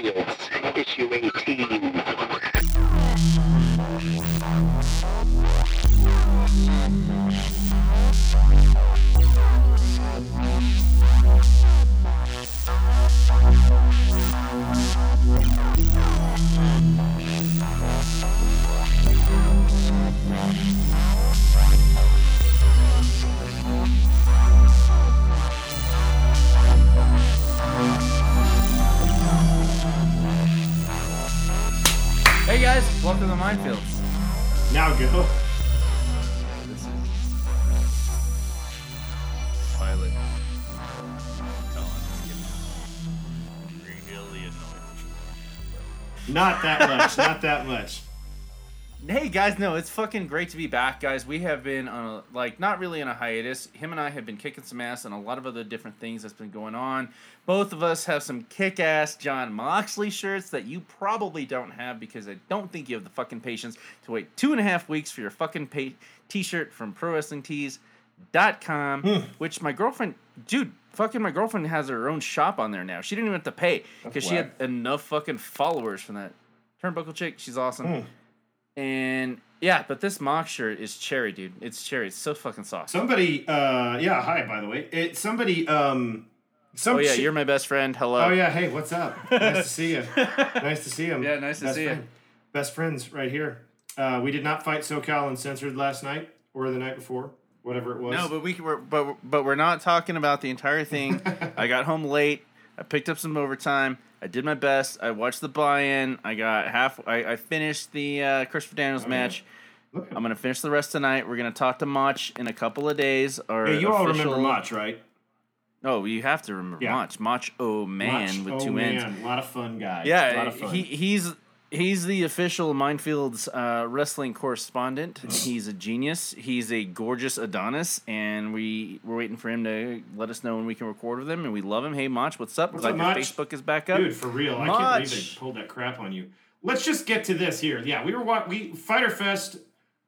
Issue 18. Not that much. not that much. Hey guys, no, it's fucking great to be back, guys. We have been on a, like not really in a hiatus. Him and I have been kicking some ass on a lot of other different things that's been going on. Both of us have some kick-ass Jon Moxley shirts that you probably don't have because I don't think you have the fucking patience to wait two and a half weeks for your fucking pay- t-shirt from ProWrestlingTees.com, Hmm. which my girlfriend, dude, fucking my girlfriend has her own shop on there now. She didn't even have to pay because she had enough fucking followers from that turnbuckle chick. She's awesome. Hmm. And yeah, but this mock shirt is cherry, dude. It's cherry. It's so fucking soft. Somebody. Uh. Yeah. Hi. By the way. It. Somebody. Um. Some. oh yeah, chi- you're my best friend. Hello. Oh yeah. Hey. What's up? nice to see you. Nice to see him. Yeah, nice to Best see you. Best friends right here. Uh, we did not fight SoCal Uncensored last night or the night before, whatever it was. No, but we can- we're but but we're not talking about the entire thing. I got home late. I picked up some overtime. I did my best. I watched the buy-in. I got half. I, I finished the uh, Christopher Daniels Oh, match. Look at I'm gonna finish the rest tonight. We're gonna talk to Mach in a couple of days. Or Hey, you all remember Mach, right? Oh, you have to remember Yeah. Mach. Mach, oh man, Mach. with oh, two man. ends. A lot of fun guy. a lot Yeah, of fun. he he's he's the official Mindfields uh, wrestling correspondent. he's a genius. He's a gorgeous Adonis, and we we're waiting for him to let us know when we can record with him. And we love him. Hey, Mach, what's up? What's Glad up, your Mach? Facebook is back up. Dude, for real, I Mach. can't believe they pulled that crap on you. Let's just get to this here. Yeah, we were wa- we Fighter Fest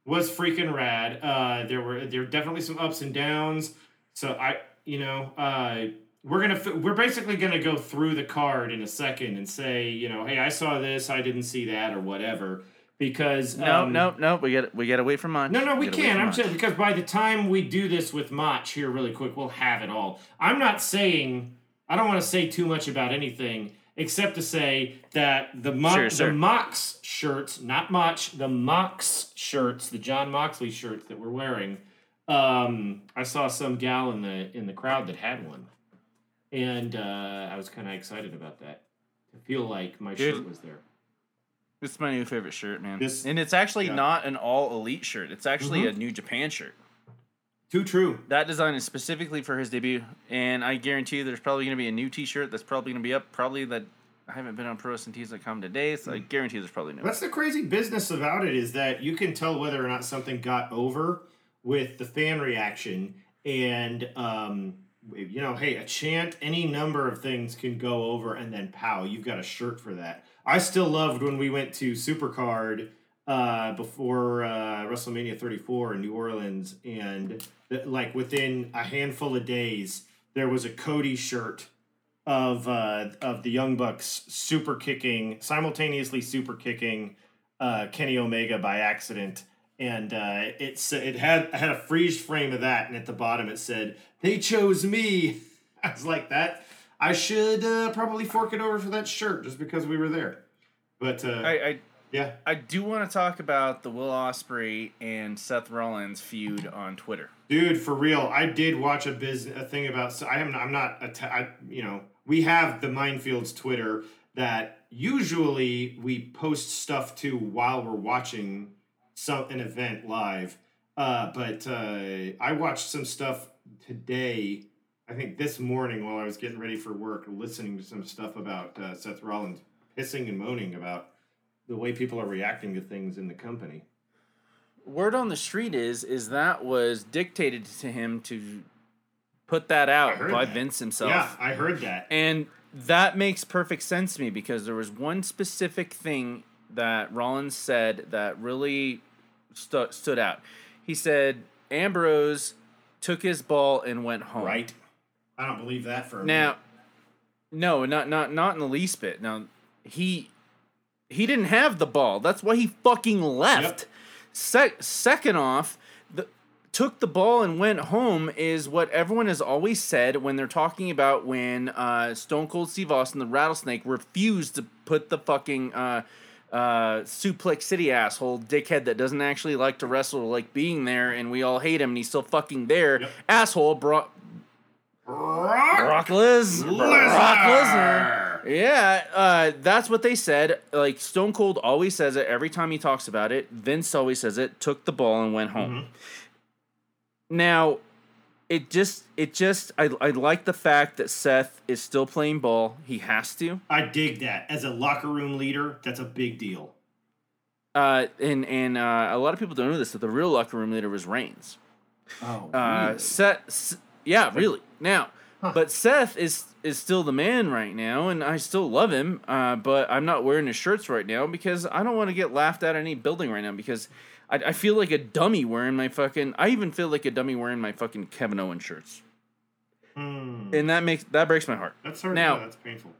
was freaking rad. Uh, there were there were definitely some ups and downs. So I, you know, uh, we're gonna we're basically gonna go through the card in a second and say, you know, hey, I saw this, I didn't see that, or whatever. Because no, um, no, no. We get we got to wait for Mach. no, no, we gotta can. I'm saying because by the time we do this with Mach here, really quick, we'll have it all. I'm not saying I don't want to say too much about anything except to say that the Mo- Sure, the. Mox shirts, not Mach, the Mox shirts, the Jon Moxley shirts that we're wearing. Um, I saw some gal in the in the crowd that had one, and uh, I was kind of excited about that. I feel like my Dude. shirt was there. It's my new favorite shirt, man. This- and it's actually yeah. not an all elite shirt. It's actually Mhm. a New Japan shirt. Too true. That design is specifically for his debut, and I guarantee you there's probably going to be a new T-shirt that's probably going to be up. Probably that I haven't been on ProWrestlingTees.com today, so I guarantee there's probably no. That's the crazy business about it is that you can tell whether or not something got over with the fan reaction, and um, you know, hey, a chant, any number of things can go over, and then pow, you've got a shirt for that. I still loved when we went to Supercard uh, before uh, WrestleMania 34 in New Orleans, and th- like within a handful of days, there was a Cody shirt of uh, of the Young Bucks super kicking simultaneously super kicking uh, Kenny Omega by accident, and uh, it's it had I had a freeze frame of that, and at the bottom it said they chose me. I was like that. I should uh, probably fork it over for that shirt just because we were there. But uh, I, I yeah, I do want to talk about the Will Ospreay and Seth Rollins feud on Twitter. dude, for real, I did watch a business a thing about. So I am I'm not a t- I, you know we have the Mindfields Twitter that usually we post stuff to while we're watching some an event live. Uh, but uh, I watched some stuff today. I think this morning while I was getting ready for work, listening to some stuff about uh, Seth Rollins pissing and moaning about the way people are reacting to things in the company. Word on the street is is that was dictated to him to put that out by that. Vince himself. Yeah, I heard that. And that makes perfect sense to me because there was one specific thing that Rollins said that really stu- stood out. He said Ambrose took his ball and went home. Right? I don't believe that for a Now, no, not not not in the least bit. Now, he he didn't have the ball. That's why he fucking left. Yep. Sec- second off, the took the ball and went home is what everyone has always said when they're talking about when uh, Stone Cold Steve Austin, the Rattlesnake, refused to put the fucking uh, uh, Suplex City asshole dickhead that doesn't actually like to wrestle, like being there, and we all hate him, and he's still fucking there. Yep. Asshole brought Brock Liz, Brock Lesnar. Yeah, uh, that's what they said. Like Stone Cold always says it every time he talks about it. Vince always says it. Took the ball and went home. Now, it just, it just, I, I like the fact that Seth is still playing ball. He has to. I dig that. As a locker room leader, that's a big deal. Uh, and and uh, a lot of people don't know this that the real locker room leader was Reigns. Oh, Uh, Seth, S- yeah, really. Now, but Seth is is still the man right now, and I still love him. Uh, but I'm not wearing his shirts right now because I don't want to get laughed at in any building right now because I, I feel like a dummy wearing my fucking. I even feel like a dummy wearing my fucking Kevin Owens shirts, Hmm. and that makes that breaks my heart. That's hard. Now- yeah, that's painful.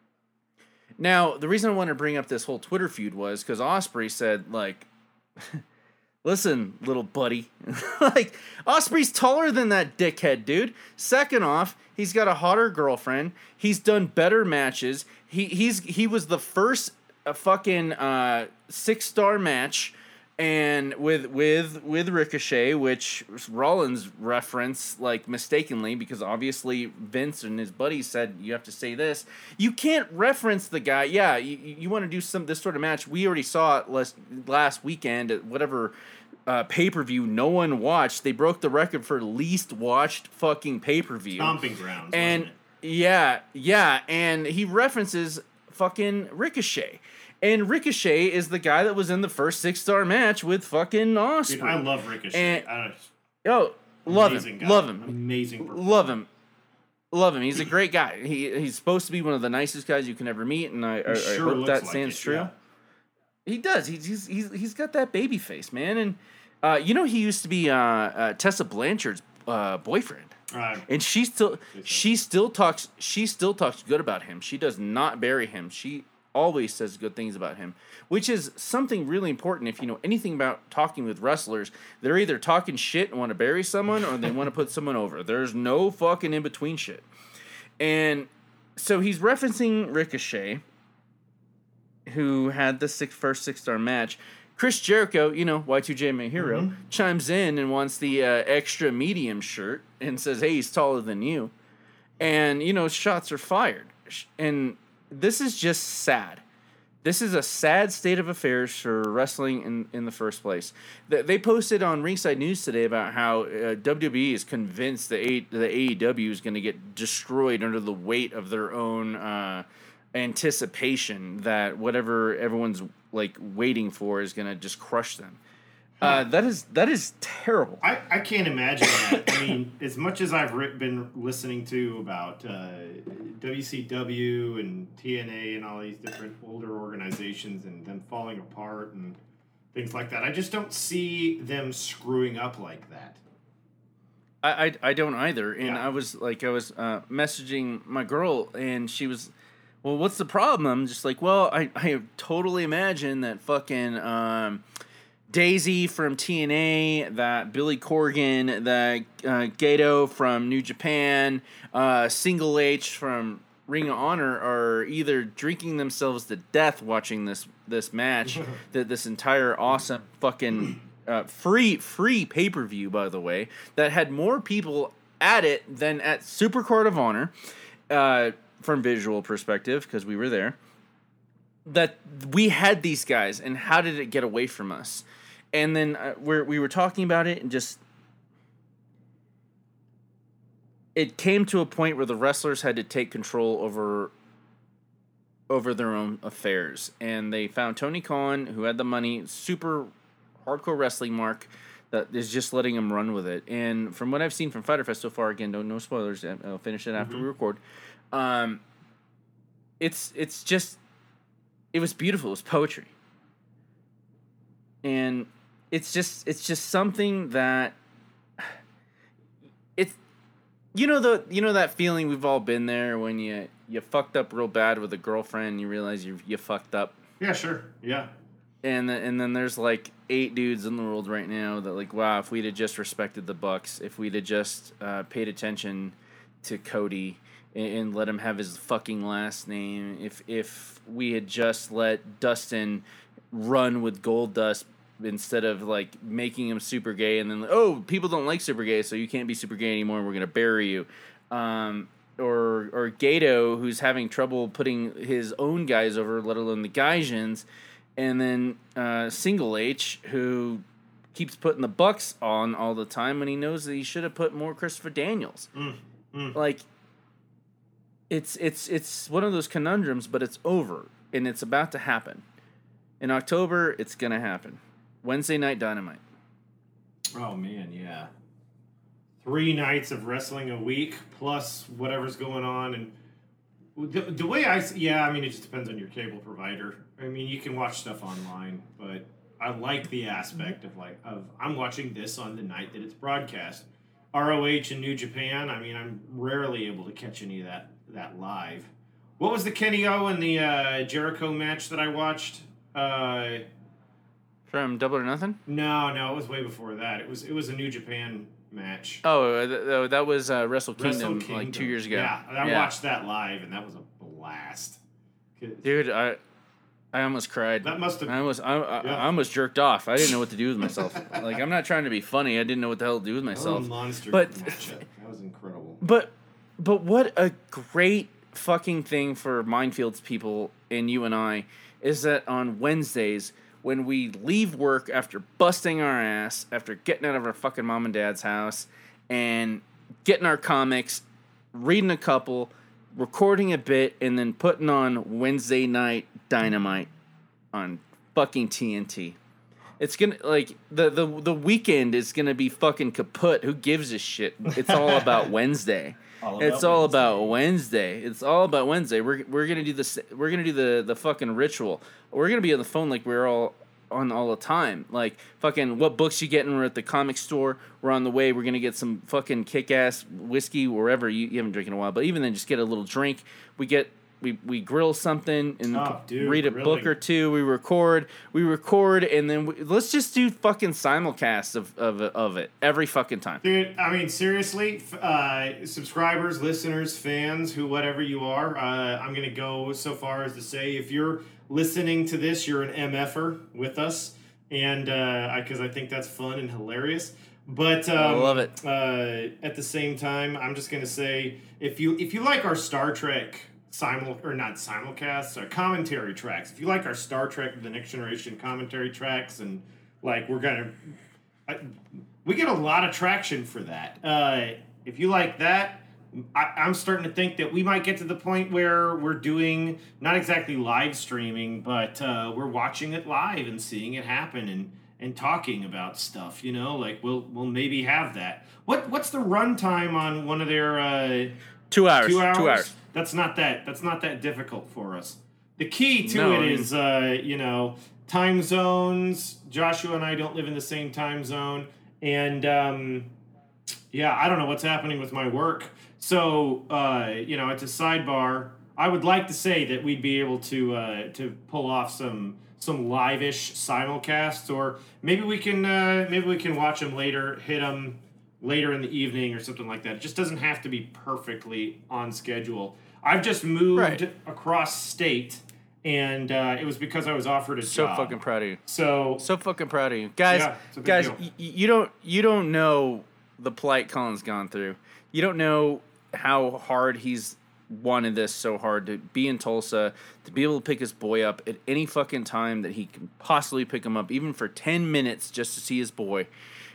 Now, the reason I wanted to bring up this whole Twitter feud was because Ospreay said, like, listen, little buddy. like, Ospreay's taller than that dickhead, dude. Second off, he's got a hotter girlfriend. He's done better matches. He he's he was the first uh, fucking uh, six star match. And with with with Ricochet, which Rollins referenced like mistakenly because obviously Vince and his buddies said you have to say this. You can't reference the guy. Yeah, you, you want to do some this sort of match. We already saw it last last weekend at whatever uh, pay per view no one watched. They broke the record for least watched fucking pay per view. Stomping grounds. And yeah, yeah, and he references fucking Ricochet. And Ricochet is the guy that was in the first six star match with fucking? Ospreay. Dude, I love Ricochet. And- I, oh, love him, guy. love him, Amazing. love him, love him. He's a great guy. He he's supposed to be one of the nicest guys you can ever meet, and I, I, I hope that like stands it, true. yeah. He does. He's he's he's, he's got that baby face, man. And uh, you know he used to be uh, uh, Tessa Blanchard's uh, boyfriend. Uh, and she still she still talks she still talks good about him she does not bury him she always says good things about him which is something really important if you know anything about talking with wrestlers. They're either talking shit and want to bury someone or they want to put someone over. There's no fucking in between shit. And so he's referencing ricochet who had the six, first six star match. Chris Jericho, you know, Y2J my hero, chimes in and wants the uh, extra medium shirt and says, "Hey, he's taller than you," and you know, shots are fired. And this is just sad. This is a sad state of affairs for wrestling in, in the first place. They, posted on Ringside News today about how uh, WWE is convinced that A, the AEW is going to get destroyed under the weight of their own uh, anticipation that whatever everyone's like waiting for is going to just crush them. Uh, that is that is terrible. I, I can't imagine that. I mean, as much as I've ri- been listening to about uh, WCW and TNA and all these different older organizations and them falling apart and things like that, I just don't see them screwing up like that. I, I, I don't either. And Yeah. I was like, I was uh, messaging my girl, and she was, well, what's the problem? I'm just like, well, I, I totally imagine that fucking um, Daisy from TNA, that Billy Corgan, that uh, Gedo from New Japan, uh, Single H from Ring of Honor are either drinking themselves to death watching this this match, that this entire awesome fucking uh, free free pay per view, by the way, that had more people at it than at Supercard of Honor, uh, from visual perspective because we were there. That we had these guys, and how did it get away from us? And then uh, we we were talking about it, and just it came to a point where the wrestlers had to take control over over their own affairs. And they found tony khan who had the money super hardcore wrestling mark that is just letting him run with it. And from what i've seen from fighter fest so far again don't no spoilers i'll finish it after we record um it's it's just it was beautiful. It was poetry. And it's just it's just something that it's you know the you know that feeling we've all been there when you you fucked up real bad with a girlfriend. You realize you you fucked up, Yeah, sure. Yeah. and then, and then there's like eight dudes in the world right now that like wow if we'd have just respected the Bucks, if we'd have just uh, paid attention to Cody and, and let him have his fucking last name, if if we had just let Dustin run with Gold Dust instead of like making him super gay and then oh people don't like super gay so you can't be super gay anymore and we're gonna bury you. Um, or or Gedo who's having trouble putting his own guys over let alone the Gaijins and then uh, Single H who keeps putting the Bucks on all the time when he knows that he should have put more Christopher Daniels. Like it's it's it's one of those conundrums but it's over and it's about to happen. In October it's gonna happen Wednesday night dynamite Oh man, yeah. Three nights of wrestling a week plus whatever's going on, and the, the way I yeah, I mean it just depends on your cable provider. I mean you can watch stuff online, but I like the aspect of like of I'm watching this on the night that it's broadcast. ROH and New Japan. I mean I'm rarely able to catch any of that that live. What was the Kenny O and the uh, Jericho match that I watched? Uh, from Double or Nothing no, no, it was way before that. It was it was a New Japan match. Oh, uh, th- th- that was uh, Wrestle Kingdom, Wrestle like two years ago. Yeah, I watched that live, and that was a blast. Dude, I I almost cried. That must have- I almost I, I, Yeah. I almost jerked off. I didn't know what to do with myself. like I'm not trying to be funny. I didn't know what the hell to do with That was myself. a monster But- matchup. That was incredible. But but what a great fucking thing for mindfields people and you and I is that on Wednesdays when we leave work after busting our ass, after getting out of our fucking mom and dad's house and getting our comics, reading a couple, recording a bit, and then putting on Wednesday night dynamite on fucking TNT. It's gonna like the the the weekend is gonna be fucking kaput. Who gives a shit? It's all about Wednesday. All it's all Wednesday. about Wednesday. It's all about Wednesday. We're we're gonna do this. We're gonna do the the fucking ritual. We're gonna be on the phone like we're all on all the time. Like fucking what books you getting? We're at the comic store. We're on the way. We're gonna get some fucking kick ass whiskey wherever you, you haven't drank in a while. But even then, just get a little drink. We get. We, we grill something and Oh, dude, read a book or two. We record, we record, and then we, let's just do fucking simulcasts of, of of it every fucking time. Dude, I mean, seriously, uh, subscribers, listeners, fans, who, whatever you are, uh, I'm going to go so far as to say if you're listening to this, you're an MFer with us. And because I think that's fun and hilarious. But um, I love it. Uh, at the same time, I'm just going to say if you if you like our Star Trek simul or not simulcasts or commentary tracks, if you like our Star Trek The Next Generation commentary tracks, and like we're gonna I, we get a lot of traction for that. Uh, if you like that, I, I'm starting to think that we might get to the point where we're doing not exactly live streaming, but uh, we're watching it live and seeing it happen and and talking about stuff. You know, like we'll we'll maybe have that. What what's the runtime on one of their uh, Two hours. two hours? Two hours. That's not that. That's not that difficult for us. The key to No, it I mean- is, uh, you know, time zones. Joshua and I don't live in the same time zone, and um, yeah, I don't know what's happening with my work. So, uh, you know, it's a sidebar. I would like to say that we'd be able to uh, to pull off some some live-ish simulcasts, or maybe we can uh, maybe we can watch them later, hit them later in the evening or something like that. It just doesn't have to be perfectly on schedule. I've just moved Right. across state, and uh, it was because I was offered a So job. fucking proud of you. So So fucking proud of you, guys. Yeah, it's a big guys, y- y- you don't you don't know the plight Colin's gone through. You don't know how hard he's wanted this so hard to be in Tulsa, to be able to pick his boy up at any fucking time that he can possibly pick him up, even for ten minutes just to see his boy.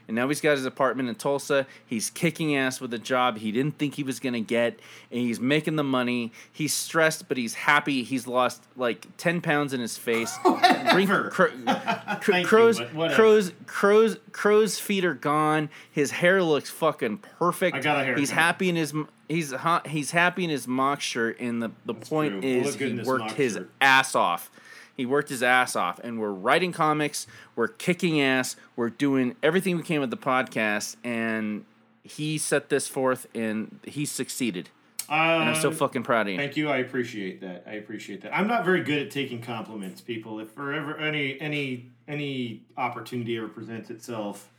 And now he's got his apartment in Tulsa. He's kicking ass with a job he didn't think he was gonna get, and he's making the money. He's stressed, but he's happy. He's lost like ten pounds in his face. Whatever. cro- Thank cro- you, crows, but whatever. crows, crows, crow's feet are gone. His hair looks fucking perfect. I got a haircut. He's happy in his he's hot. He's happy in his mock shirt. And the the point true. We'll is in he worked his shirt. ass off. He worked his ass off, and we're writing comics. We're kicking ass. We're doing everything we can with the podcast, and he set this forth, and he succeeded. and I'm so Uh, fucking proud of you. Thank you. I appreciate that. I appreciate that. I'm not very good at taking compliments, people. If for ever any any any opportunity ever presents itself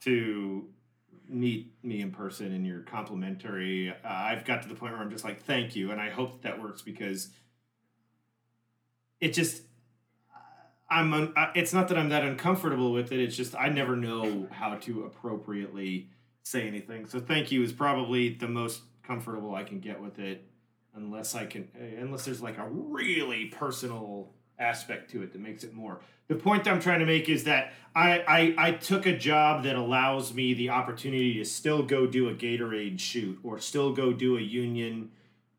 to meet me in person and you're complimentary, uh, I've got to the point where I'm just like, thank you, and I hope that, that works because it just. I'm. Un- I- it's not that I'm that uncomfortable with it. It's just I never know how to appropriately say anything. So thank you is probably the most comfortable I can get with it unless I can uh, unless there's like a really personal aspect to it that makes it more. The point I'm trying to make is that I, I I took a job that allows me the opportunity to still go do a Gatorade shoot or still go do a union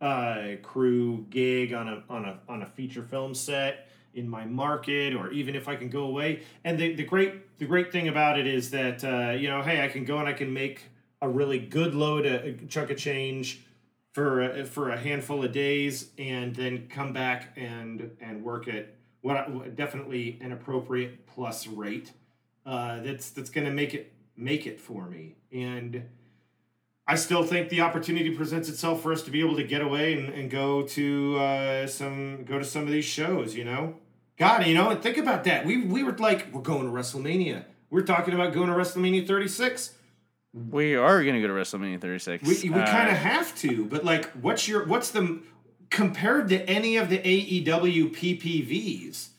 uh, crew gig on a on a on a feature film set in my market or even if I can go away. And the, the great the great thing about it is that uh, you know, hey, I can go and I can make a really good load a chunk of change for a, for a handful of days and then come back and and work at what definitely an appropriate plus rate uh, that's that's going to make it make it for me and I still think the opportunity presents itself for us to be able to get away and, and go to uh, some go to some of these shows you know God you know and think about that we we were like we're going to WrestleMania we're talking about going to WrestleMania 36 We are gonna go to WrestleMania 36. we, we Uh, kind of have to, but like, what's your what's the compared to any of the AEW PPVs?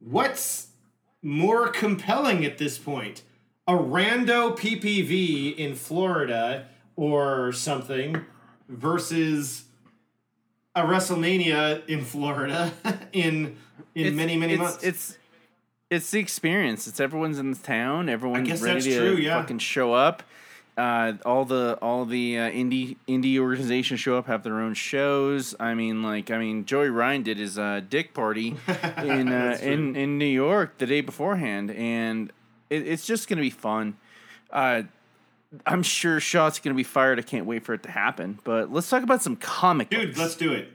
What's more compelling at this point? A rando PPV in Florida or something versus a WrestleMania in Florida in in it's- many many it's, months. It's it's the experience. It's everyone's in the town. Everyone's ready to true, yeah. fucking show up. Uh, all the all the uh, indie indie organizations show up, have their own shows. I mean, like I mean, Joey Ryan did his uh, dick party in uh, in in New York the day beforehand, and it, it's just gonna be fun. I'm sure Shaw's gonna be fired. I can't wait for it to happen. But let's talk about some comic Dude, books. let's do it.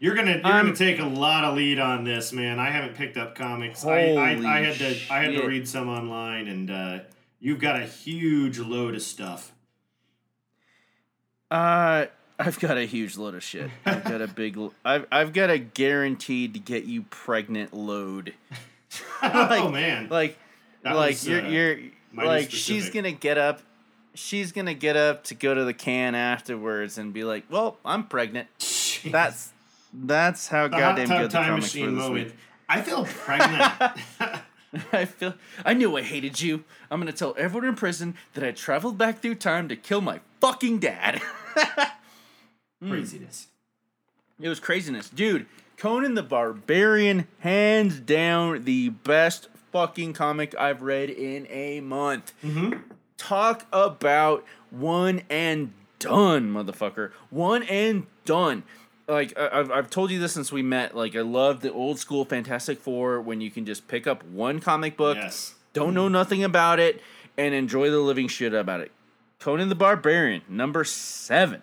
You're gonna you're Um, gonna take a lot of lead on this, man. I haven't picked up comics. I, I, I had to I had to read some online, and uh, you've got a huge load of stuff. Uh, I've got a huge load of shit. I've got a big. I've I've got a guaranteed to get you pregnant load. oh man, Like, That like was, you're uh, you're like she's gonna get up. She's gonna get up to go to the can afterwards and be like, "Well, I'm pregnant." That's that's how the goddamn good the time comics were machine this moment. week. I feel pregnant. I feel I knew I hated you. I'm gonna tell everyone in prison that I traveled back through time to kill my fucking dad. Hmm. Craziness. It was craziness. Dude, Conan the Barbarian, hands down the best fucking comic I've read in a month. Mm-hmm. Talk about one and done, motherfucker. One and done. Like, I've, I've told you this since we met. Like, I love the old school Fantastic Four when you can just pick up one comic book, Yes. don't know nothing about it, and enjoy the living shit about it. Conan the Barbarian, number seven.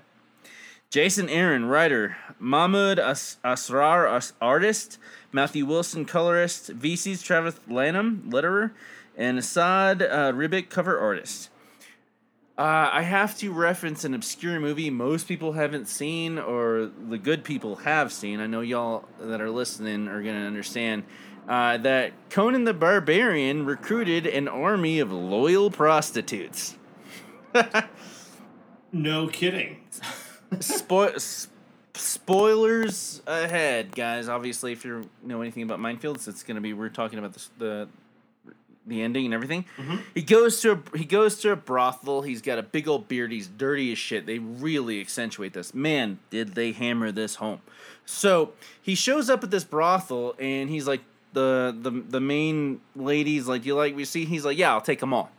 Jason Aaron, writer. Mahmoud As- Asrar, As- artist. Matthew Wilson, colorist. VC's Travis Lanham, letterer. And Esad uh, Ribic, cover artist. Uh, I have to reference an obscure movie most people haven't seen, or the good people have seen. I know y'all that are listening are going to understand uh, that Conan the Barbarian recruited an army of loyal prostitutes. No kidding. Spo- s- spoilers ahead, guys. Obviously, if you know anything about mindfields, it's gonna be we're talking about the the, the ending and everything. Mm-hmm. He goes to a, he goes to a brothel. He's got a big old beard. He's dirty as shit. They really accentuate this. Man, did they hammer this home? So he shows up at this brothel and he's like the the the main lady's like, you like we see? He's like, yeah, I'll take them all.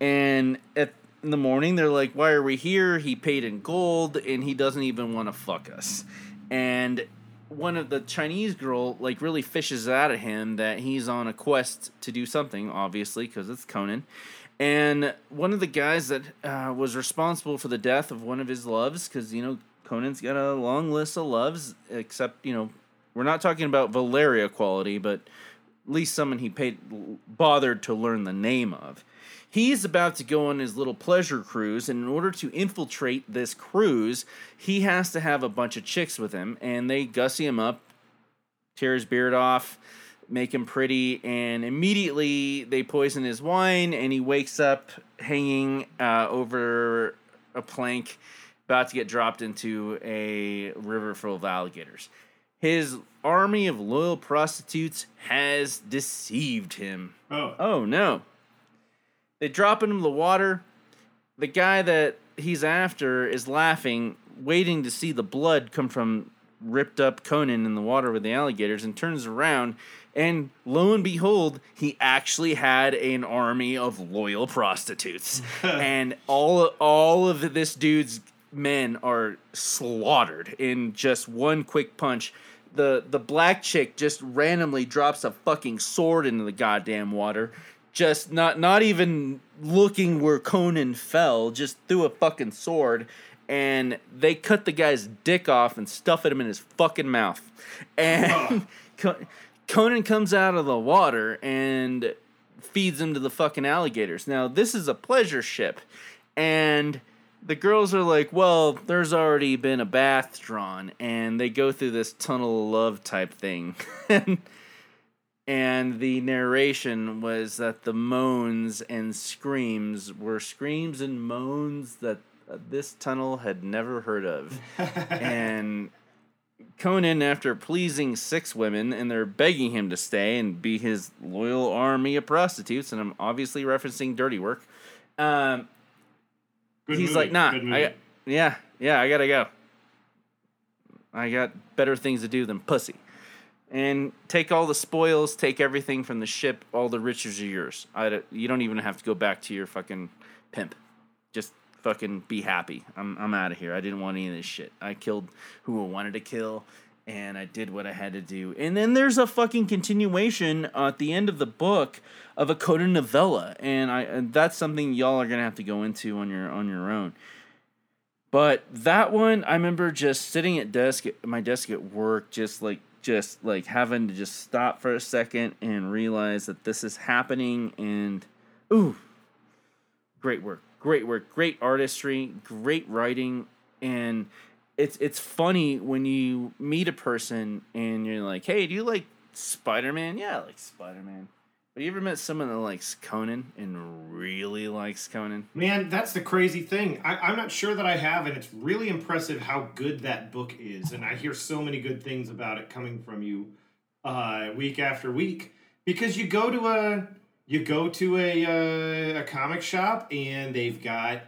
And at in the morning, they're like, "Why are we here?" He paid in gold, and he doesn't even want to fuck us. And one of the Chinese girl like really fishes out of him that he's on a quest to do something, obviously because it's Conan. And one of the guys that uh, was responsible for the death of one of his loves, because you know Conan's got a long list of loves, except you know we're not talking about Valeria quality, but at least someone he paid bothered to learn the name of. He's about to go on his little pleasure cruise, and in order to infiltrate this cruise, he has to have a bunch of chicks with him, and they gussy him up, tear his beard off, make him pretty, and immediately they poison his wine, and he wakes up hanging uh, over a plank, about to get dropped into a river full of alligators. His army of loyal prostitutes has deceived him. Oh. Oh no. They drop him in the water. The guy that he's after is laughing, waiting to see the blood come from ripped up Conan in the water with the alligators and turns around and lo and behold, he actually had an army of loyal prostitutes. and all all of this dude's men are slaughtered in just one quick punch. The the black chick just randomly drops a fucking sword into the goddamn water. Just not not even looking where Conan fell, just threw a fucking sword and they cut the guy's dick off and stuff it him in his fucking mouth. And Co- Conan comes out of the water and feeds him to the fucking alligators. Now, this is a pleasure ship, and the girls are like, well, there's already been a bath drawn, and they go through this tunnel of love type thing. and the narration was that the moans and screams were screams and moans that this tunnel had never heard of. and Conan, after pleasing six women, and they're begging him to stay and be his loyal army of prostitutes, and I'm obviously referencing dirty work. Um, he's movie, like, nah, I yeah, yeah, I gotta go. I got better things to do than pussy. And take all the spoils, take everything from the ship. All the riches are yours. I, you don't even have to go back to your fucking pimp. Just fucking be happy. I'm I'm out of here. I didn't want any of this shit. I killed who I wanted to kill, and I did what I had to do. And then there's a fucking continuation at the end of the book of a Coda novella, and I and that's something y'all are gonna have to go into on your on your own. But that one, I remember just sitting at desk at my desk at work, just like just like having to just stop for a second and realize that this is happening and ooh great work great work great artistry great writing. And it's it's funny when you meet a person and you're like hey do you like spider-man? Yeah i like spider-man but you ever met someone that likes conan and really likes conan Man, that's the crazy thing. I, I'm not sure that I have, and it's really impressive how good that book is. And I hear so many good things about it coming from you uh, week after week. Because you go to a you go to a uh, a comic shop and they've got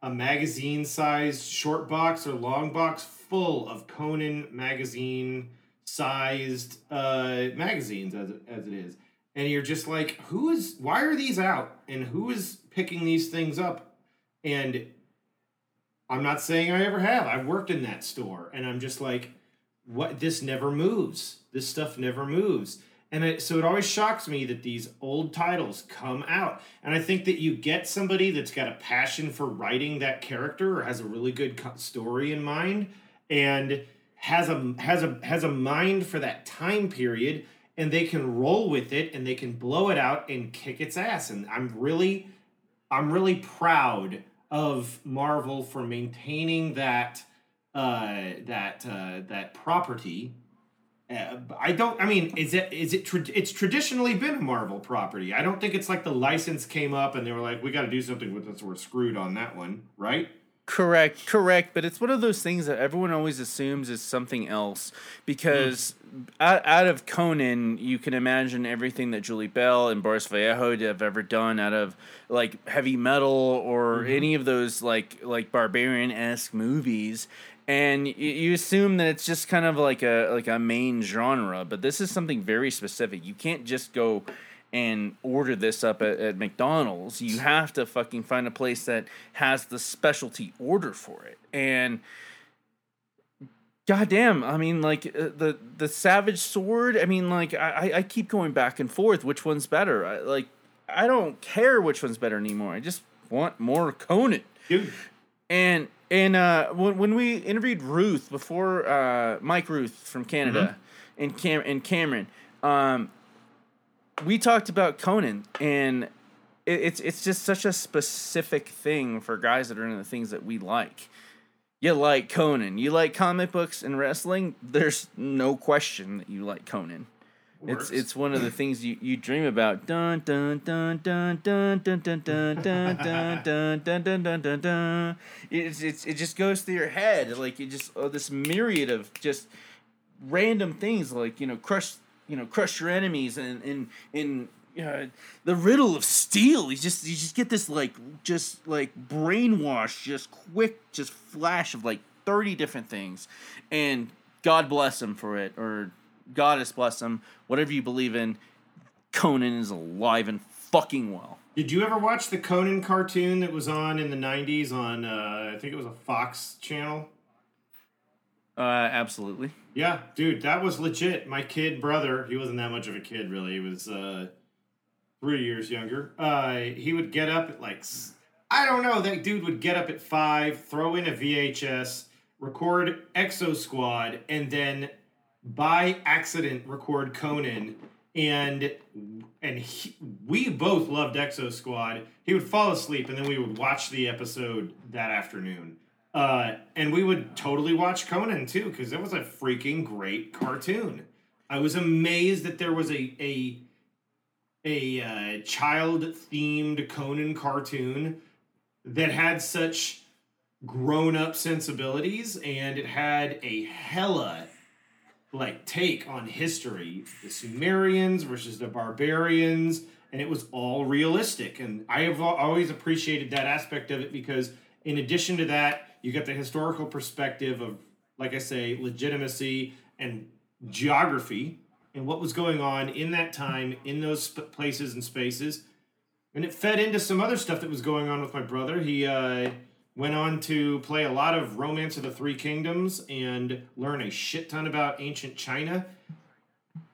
a magazine sized short box or long box full of Conan magazine sized uh, magazines as as it is. And you're just like, who is why are these out? And who is picking these things up? And I'm not saying I ever have. I've worked in that store and I'm just like, what this never moves. This stuff never moves. And so it always shocks me that these old titles come out. And I think that you get somebody that's got a passion for writing that character or has a really good story in mind and has a has a has a mind for that time period and they can roll with it and they can blow it out and kick its ass. And I'm really I'm really proud of Marvel for maintaining that uh, that uh, that property. Uh, I don't. I mean, is it is it? Tra- it's traditionally been a Marvel property. I don't think it's like the license came up and they were like, "We got to do something with this. We're screwed on that one." Right? Correct, correct. But it's one of those things that everyone always assumes is something else because hmm. out, out of Conan, you can imagine everything that Julie Bell and Boris Vallejo have ever done out of like heavy metal or mm-hmm. any of those like like barbarian esque movies. And y- you assume that it's just kind of like a like a main genre, but this is something very specific. You can't just go and order this up at, at McDonald's. You have to fucking find a place that has the specialty order for it. And goddamn, I mean, like uh, the the Savage Sword. I mean, like I I- keep going back and forth. Which one's better? I, like I don't care which one's better anymore. I just want more Conan. Dude, And and uh, when when we interviewed Ruth before uh, Mike Ruth from Canada and Cam and Cameron, um, we talked about Conan, and it, it's it's just such a specific thing for guys that are into the things that we like. You like Conan. You like comic books and wrestling. There's no question that you like Conan. Works. It's it's one of the things you, you dream about. Dun dun dun dun dun dun dun dun dun dun dun dun dun dun dun dun. It's it's it just goes through your head like you just oh this myriad of just random things like you know crush you know crush your enemies and and and uh, the riddle of steel. You just you just get this like just like brainwash, just quick, just flash of like thirty different things, and God bless him for it, or Goddess bless him, whatever you believe in. Conan is alive and fucking well. Did you ever watch the Conan cartoon that was on in the '90s on? Uh, I think it was a Fox channel. Uh, absolutely. Yeah, dude, that was legit. My kid brother, he wasn't that much of a kid really. He was uh, three years younger. Uh, he would get up at like I don't know. That dude would get up at five, throw in a VHS, record Exo Squad, and then by accident record Conan. And and he, we both loved Exo Squad. He would fall asleep, and then we would watch the episode that afternoon. Uh, and we would totally watch Conan too, because it was a freaking great cartoon. I was amazed that there was a a a uh, child themed Conan cartoon that had such grown up sensibilities, and it had a hella like take on history, the Sumerians versus the barbarians, and it was all realistic. And I have always appreciated that aspect of it because, in addition to that, you got the historical perspective of, like I say, legitimacy and geography and what was going on in that time in those places and spaces. And it fed into some other stuff that was going on with my brother. He uh, went on to play a lot of Romance of the Three Kingdoms and learn a shit ton about ancient China.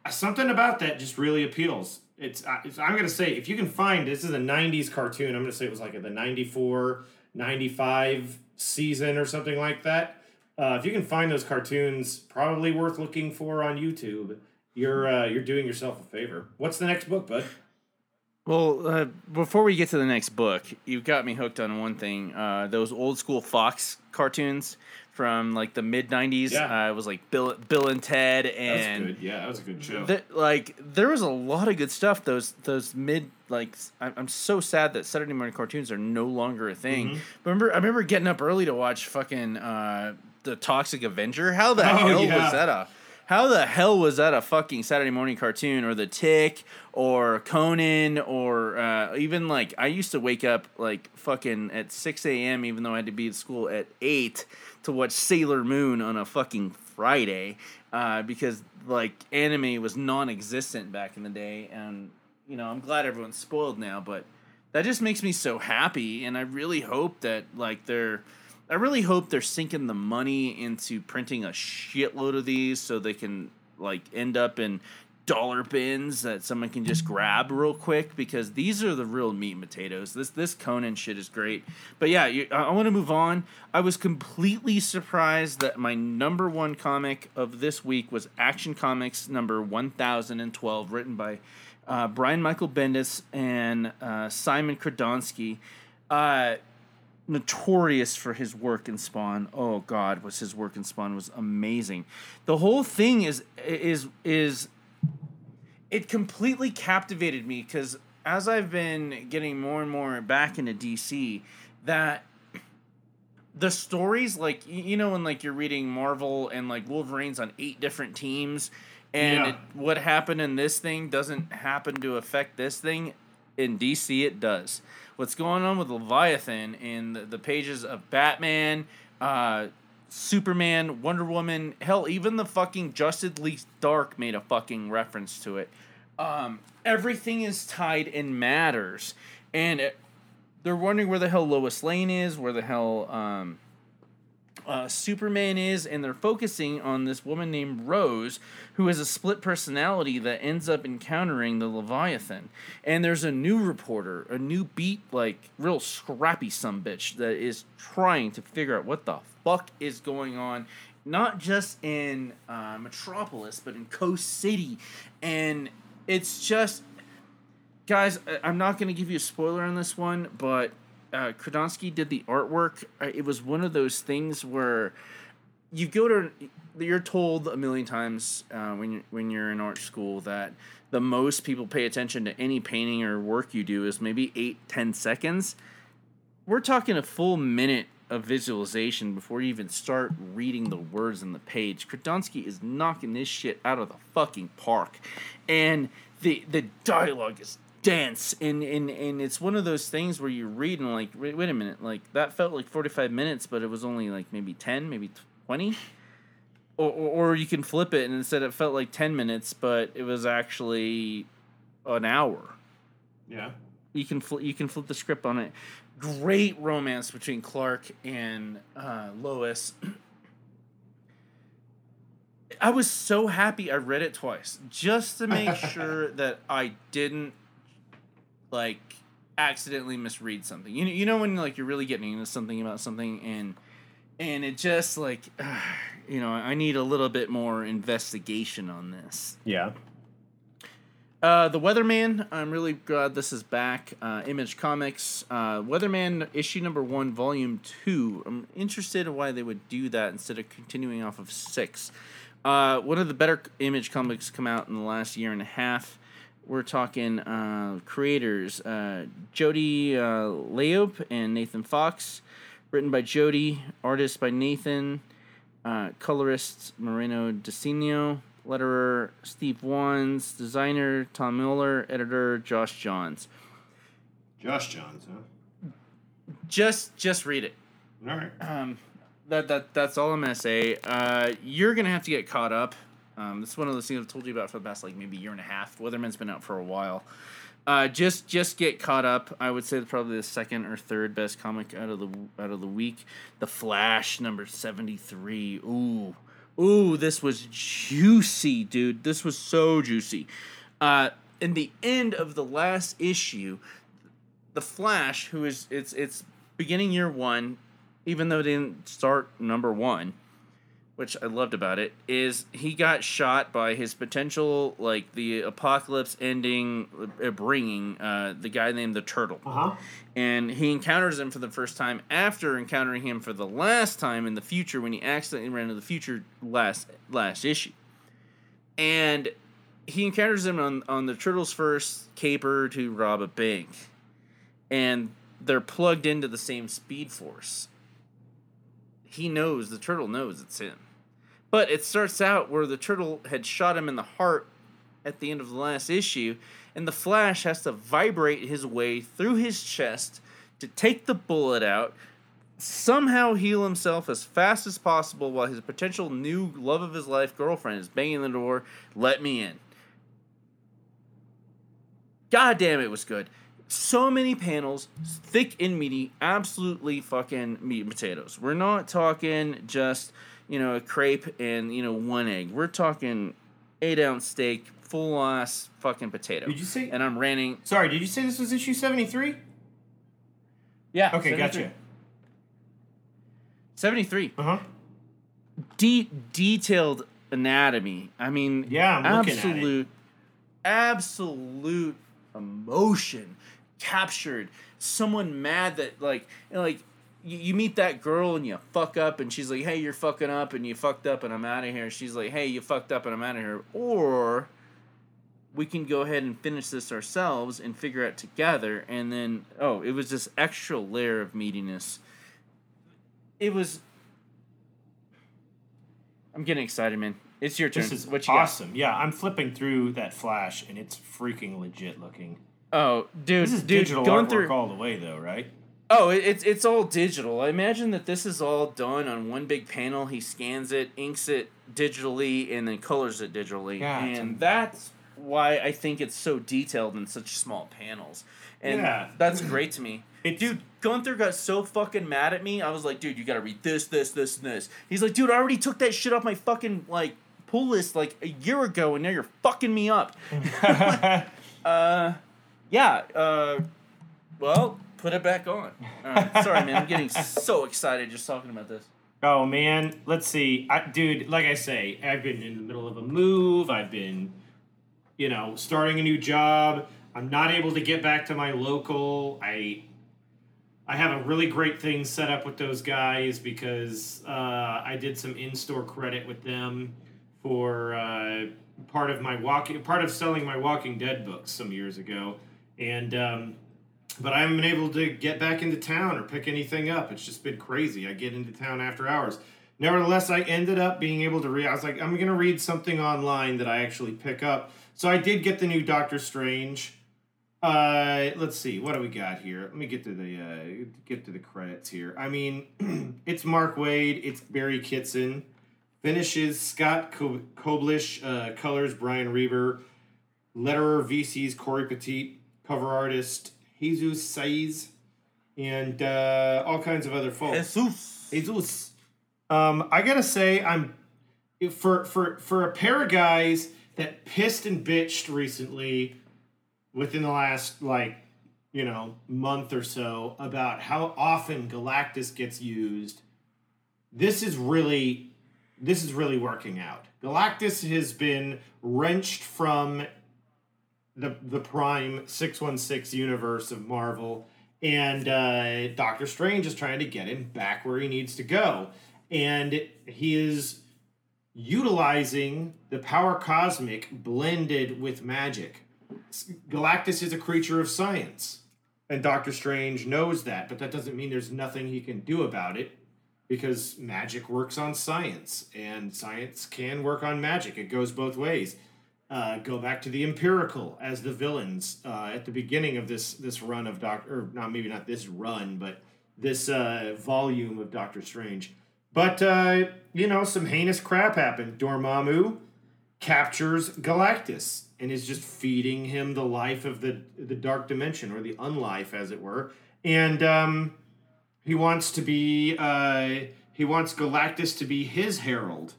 Uh, Something about that just really appeals. It's, uh, it's I'm gonna say if you can find this is a '90s cartoon. I'm gonna say it was like the '94, '95 season or something like that. Uh, if you can find those cartoons, probably worth looking for on YouTube. You're uh, you're doing yourself a favor. What's the next book, bud? Well, uh, before we get to the next book, you've got me hooked on one thing. Uh, those old school Fox cartoons from like the mid '90s. Yeah. Uh, it was like Bill, Bill and Ted, That was and good. Yeah, that was a good show. th- like there was a lot of good stuff. Those those mid like I'm so sad that Saturday morning cartoons are no longer a thing. Mm-hmm. Remember, I remember getting up early to watch fucking uh, the Toxic Avenger. How the Oh, hell yeah. was that a? How the hell was that a fucking Saturday morning cartoon or The Tick or Conan or uh, even like I used to wake up like fucking at 6 a.m. even though I had to be at school at 8 to watch Sailor Moon on a fucking Friday uh, because like anime was non existent back in the day. And, you know, I'm glad everyone's spoiled now, but that just makes me so happy. And I really hope that like they're. I really hope they're sinking the money into printing a shitload of these so they can like end up in dollar bins that someone can just grab real quick because these are the real meat and potatoes. This this Conan shit is great. But yeah, you, I, I want to move on. I was completely surprised that my number one comic of this week was Action Comics number 1012 written by uh, Brian Michael Bendis and uh, Simon Kudranski. Uh, notorious for his work in Spawn. Oh God, was his work in Spawn was amazing. The whole thing is is is it completely captivated me because as I've been getting more and more back into DC, that the stories like you know when like you're reading Marvel and like Wolverine's on eight different teams and Yeah. it, what happened in this thing doesn't happen to affect this thing in DC it does. What's going on with Leviathan in the, the pages of Batman, uh, Superman, Wonder Woman, hell, even the fucking Justice League Dark made a fucking reference to it. Um, everything is tied and matters, and it, they're wondering where the hell Lois Lane is, where the hell um, uh, Superman is, and they're focusing on this woman named Rose, who has a split personality that ends up encountering the Leviathan. And there's a new reporter, a new beat, like real scrappy some bitch that is trying to figure out what the fuck is going on, not just in uh, Metropolis, but in Coast City, and it's just guys, I'm not going to give you a spoiler on this one, but uh, Kudranski did the artwork. Uh, It was one of those things where you go to you're told a million times uh, when you when you're in art school that the most people pay attention to any painting or work you do is maybe eight ten seconds. We're talking a full minute of visualization before you even start reading the words on the page. Kudranski is knocking this shit out of the fucking park, and the the dialogue is dense. And and and it's one of those things where you read and like wait, wait a minute. Like that felt like 45 minutes but it was only like maybe 10 maybe 20 or, or, or you can flip it and instead it felt like 10 minutes but it was actually an hour. Yeah. you can fl- you can flip the script on it great romance between clark and uh, lois. I was so happy i read it twice just to make sure that i didn't like accidentally misread something. You know, you know when like you're really getting into something about something and and it just like you know i need a little bit more investigation on this. Yeah. Uh, the Weatherman. I'm really glad this is back. Uh, Image Comics. Uh, Weatherman issue number one, volume two. I'm interested in why they would do that instead of continuing off of six. Uh, one of the better Image comics come out in the last year and a half. We're talking uh, creators uh, Jody uh, LeHeup and Nathan Fox. Written by Jody, artist by Nathan, uh, colorist Moreno DiNisio, letterer Steve Wands, designer Tom Miller, editor Josh Johns. Josh Johns, huh? Just just read it. All right. Um, that that that's all I'm gonna say. Uh, you're gonna have to get caught up. Um, this is one of those things I've told you about for the past like maybe year and a half. Weatherman's been out for a while. Uh, just just get caught up. I would say probably the second or third best comic out of the out of the week. The Flash number seventy three. Ooh, ooh, this was juicy, dude. This was so juicy. Uh, in the end of the last issue, the Flash, who is it's it's beginning year one, even though it didn't start number one, which I loved about it, is he got shot by his potential like the apocalypse ending, uh, bringing uh, the guy named the Turtle, Uh huh. and he encounters him for the first time after encountering him for the last time in the future when he accidentally ran into the future last last issue, and he encounters him on on the Turtle's first caper to rob a bank and they're plugged into the same speed force. He knows, the turtle knows it's him. But it starts out where the turtle had shot him in the heart at the end of the last issue, and the Flash has to vibrate his way through his chest to take the bullet out, somehow heal himself as fast as possible while his potential new love of his life girlfriend is banging the door, let me in. God damn, it was good. So many panels, thick and meaty, absolutely fucking meat and potatoes. We're not talking just, you know, a crepe and, you know, one egg. We're talking eight ounce steak, full ass fucking potato. Did you say? And I'm ranting. Sorry, did you say this was issue seventy three? Yeah. Okay, 73. gotcha. 73. Uh huh. De- detailed anatomy. I mean, Yeah, I'm looking at it. absolute, absolute emotion captured. Someone mad that like, you know, like you, you meet that girl and you fuck up, and she's like, "Hey, you're fucking up, and you fucked up, and I'm out of here." She's like, "Hey, you fucked up, and I'm out of here." Or we can go ahead and finish this ourselves and figure it out together. And then, oh, it was this extra layer of meatiness. It was. I'm getting excited, man. It's your turn. This is what you got? awesome. Yeah, I'm flipping through that flash, and it's freaking legit looking. Oh, dude, This is dude, digital going artwork through. all the way, though, right? Oh, it's it's all digital. I imagine that this is all done on one big panel. He scans it, inks it digitally, and then colors it digitally. It's and that's why I think it's so detailed in such small panels. And Yeah. that's great to me. It's- dude, Gunther got so fucking mad at me. I was like, dude, you gotta read this, this, this, and this. He's like, dude, I already took that shit off my fucking like pull list like a year ago, and now you're fucking me up. uh, yeah. Uh, well, put it back on. Right, sorry, man. I'm getting so excited just talking about this. Oh man, let's see, I, dude. Like I say, I've been in the middle of a move. I've been, you know, starting a new job. I'm not able to get back to my local. I I have a really great thing set up with those guys because uh, I did some in-store credit with them for uh, part of my walking part of selling my Walking Dead books some years ago, and um, but I haven't been able to get back into town or pick anything up. It's just been crazy. I get into town after hours. Nevertheless, I ended up being able to read. I was like, I'm going to read something online that I actually pick up. So I did get the new Doctor Strange. Uh, let's see, what do we got here? Let me get to the uh, get to the credits here. I mean, it's Mark Waid, it's Barry Kitson, finishes Scott Co- Koblish, uh, colors Brian Reber, letterer VC's Cory Petit, cover artist Jesus Saiz, and uh, all kinds of other folks. Jesus. Jesus. Um, I gotta say, I'm for for for a pair of guys that pissed and bitched recently within the last like you know month or so about how often Galactus gets used. This is really this is really working out. Galactus has been wrenched from the the prime 616 universe of Marvel and uh, Doctor Strange is trying to get him back where he needs to go and he is utilizing the power cosmic blended with magic. Galactus is a creature of science, and Doctor Strange knows that, but that doesn't mean there's nothing he can do about it because magic works on science, and science can work on magic. It goes both ways. Uh, go back to the Empirikul as the villains uh, at the beginning of this this run of Doctor, or not maybe not this run, but this uh, volume of Doctor Strange. But uh, you know, some heinous crap happened. Dormammu captures Galactus and is just feeding him the life of the the dark dimension or the unlife, as it were. And um, he wants to be uh, he wants Galactus to be his herald,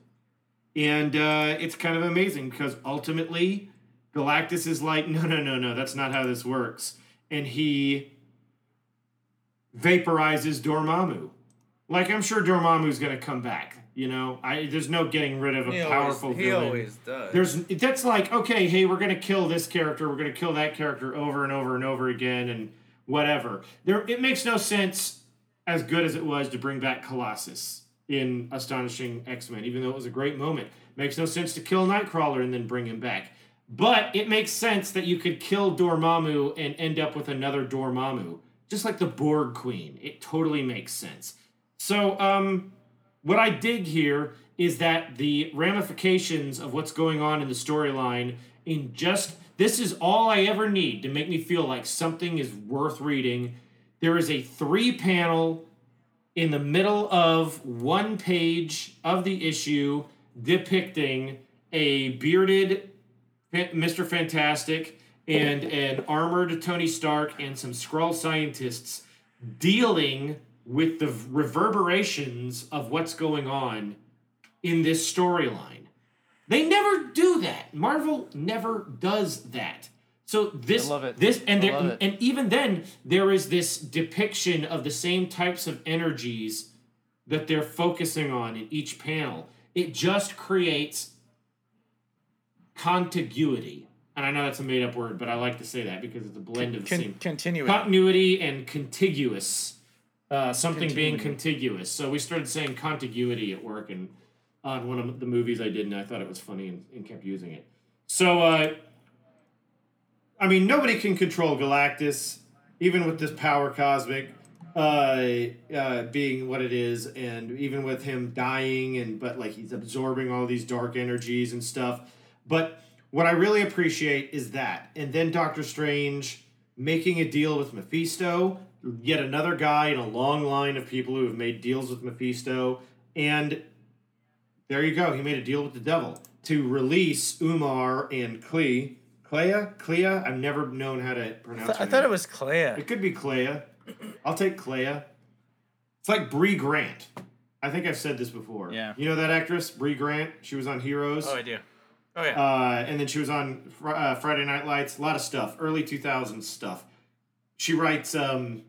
and uh, it's kind of amazing because ultimately Galactus is like, no, no, no, no, that's not how this works, and he vaporizes Dormammu. Like I'm sure Dormammu's gonna come back. You know, I there's no getting rid of a He powerful always, he villain. always does. There's that's like okay, hey, we're gonna kill this character, we're gonna kill that character over and over and over again, and whatever. There, it makes no sense as good as it was to bring back Colossus in Astonishing X Men, even though it was a great moment. Makes no sense to kill Nightcrawler and then bring him back. But it makes sense that you could kill Dormammu and end up with another Dormammu, just like the Borg Queen. It totally makes sense. So, um, what I dig here is that the ramifications of what's going on in the storyline in just this is all I ever need to make me feel like something is worth reading. There is a three panel in the middle of one page of the issue depicting a bearded Mr. Fantastic and an armored Tony Stark and some Skrull scientists dealing with the reverberations of what's going on in this storyline. They never do that. Marvel never does that. So this, I love it. this, and I there, and even then, there is this depiction of the same types of energies that they're focusing on in each panel. It just creates contiguity. And I know that's a made up word, but I like to say that because it's a blend of the Con- same continuing. continuity and contiguous. Uh, something being contiguous. So we started saying contiguity at work and on one of the movies I did, and I thought it was funny and, and kept using it. So, uh, I mean, nobody can control Galactus, even with this power cosmic uh, uh, being what it is, and even with him dying, and but like he's absorbing all these dark energies and stuff. But what I really appreciate is that, and then Doctor Strange making a deal with Mephisto, yet another guy in a long line of people who have made deals with Mephisto, and there you go. He made a deal with the devil to release Umar and Clea. Clea? Clea? I've never known how to pronounce. It. I thought name. it was Clea. It could be Clea. I'll take Clea. It's like Brea Grant. I think I've said this before. Yeah. You know that actress, Brea Grant? She was on Heroes. Oh, I do. Oh yeah. Uh, and then she was on Fr- uh, Friday Night Lights. A lot of stuff. Early 2000s stuff. She writes, um,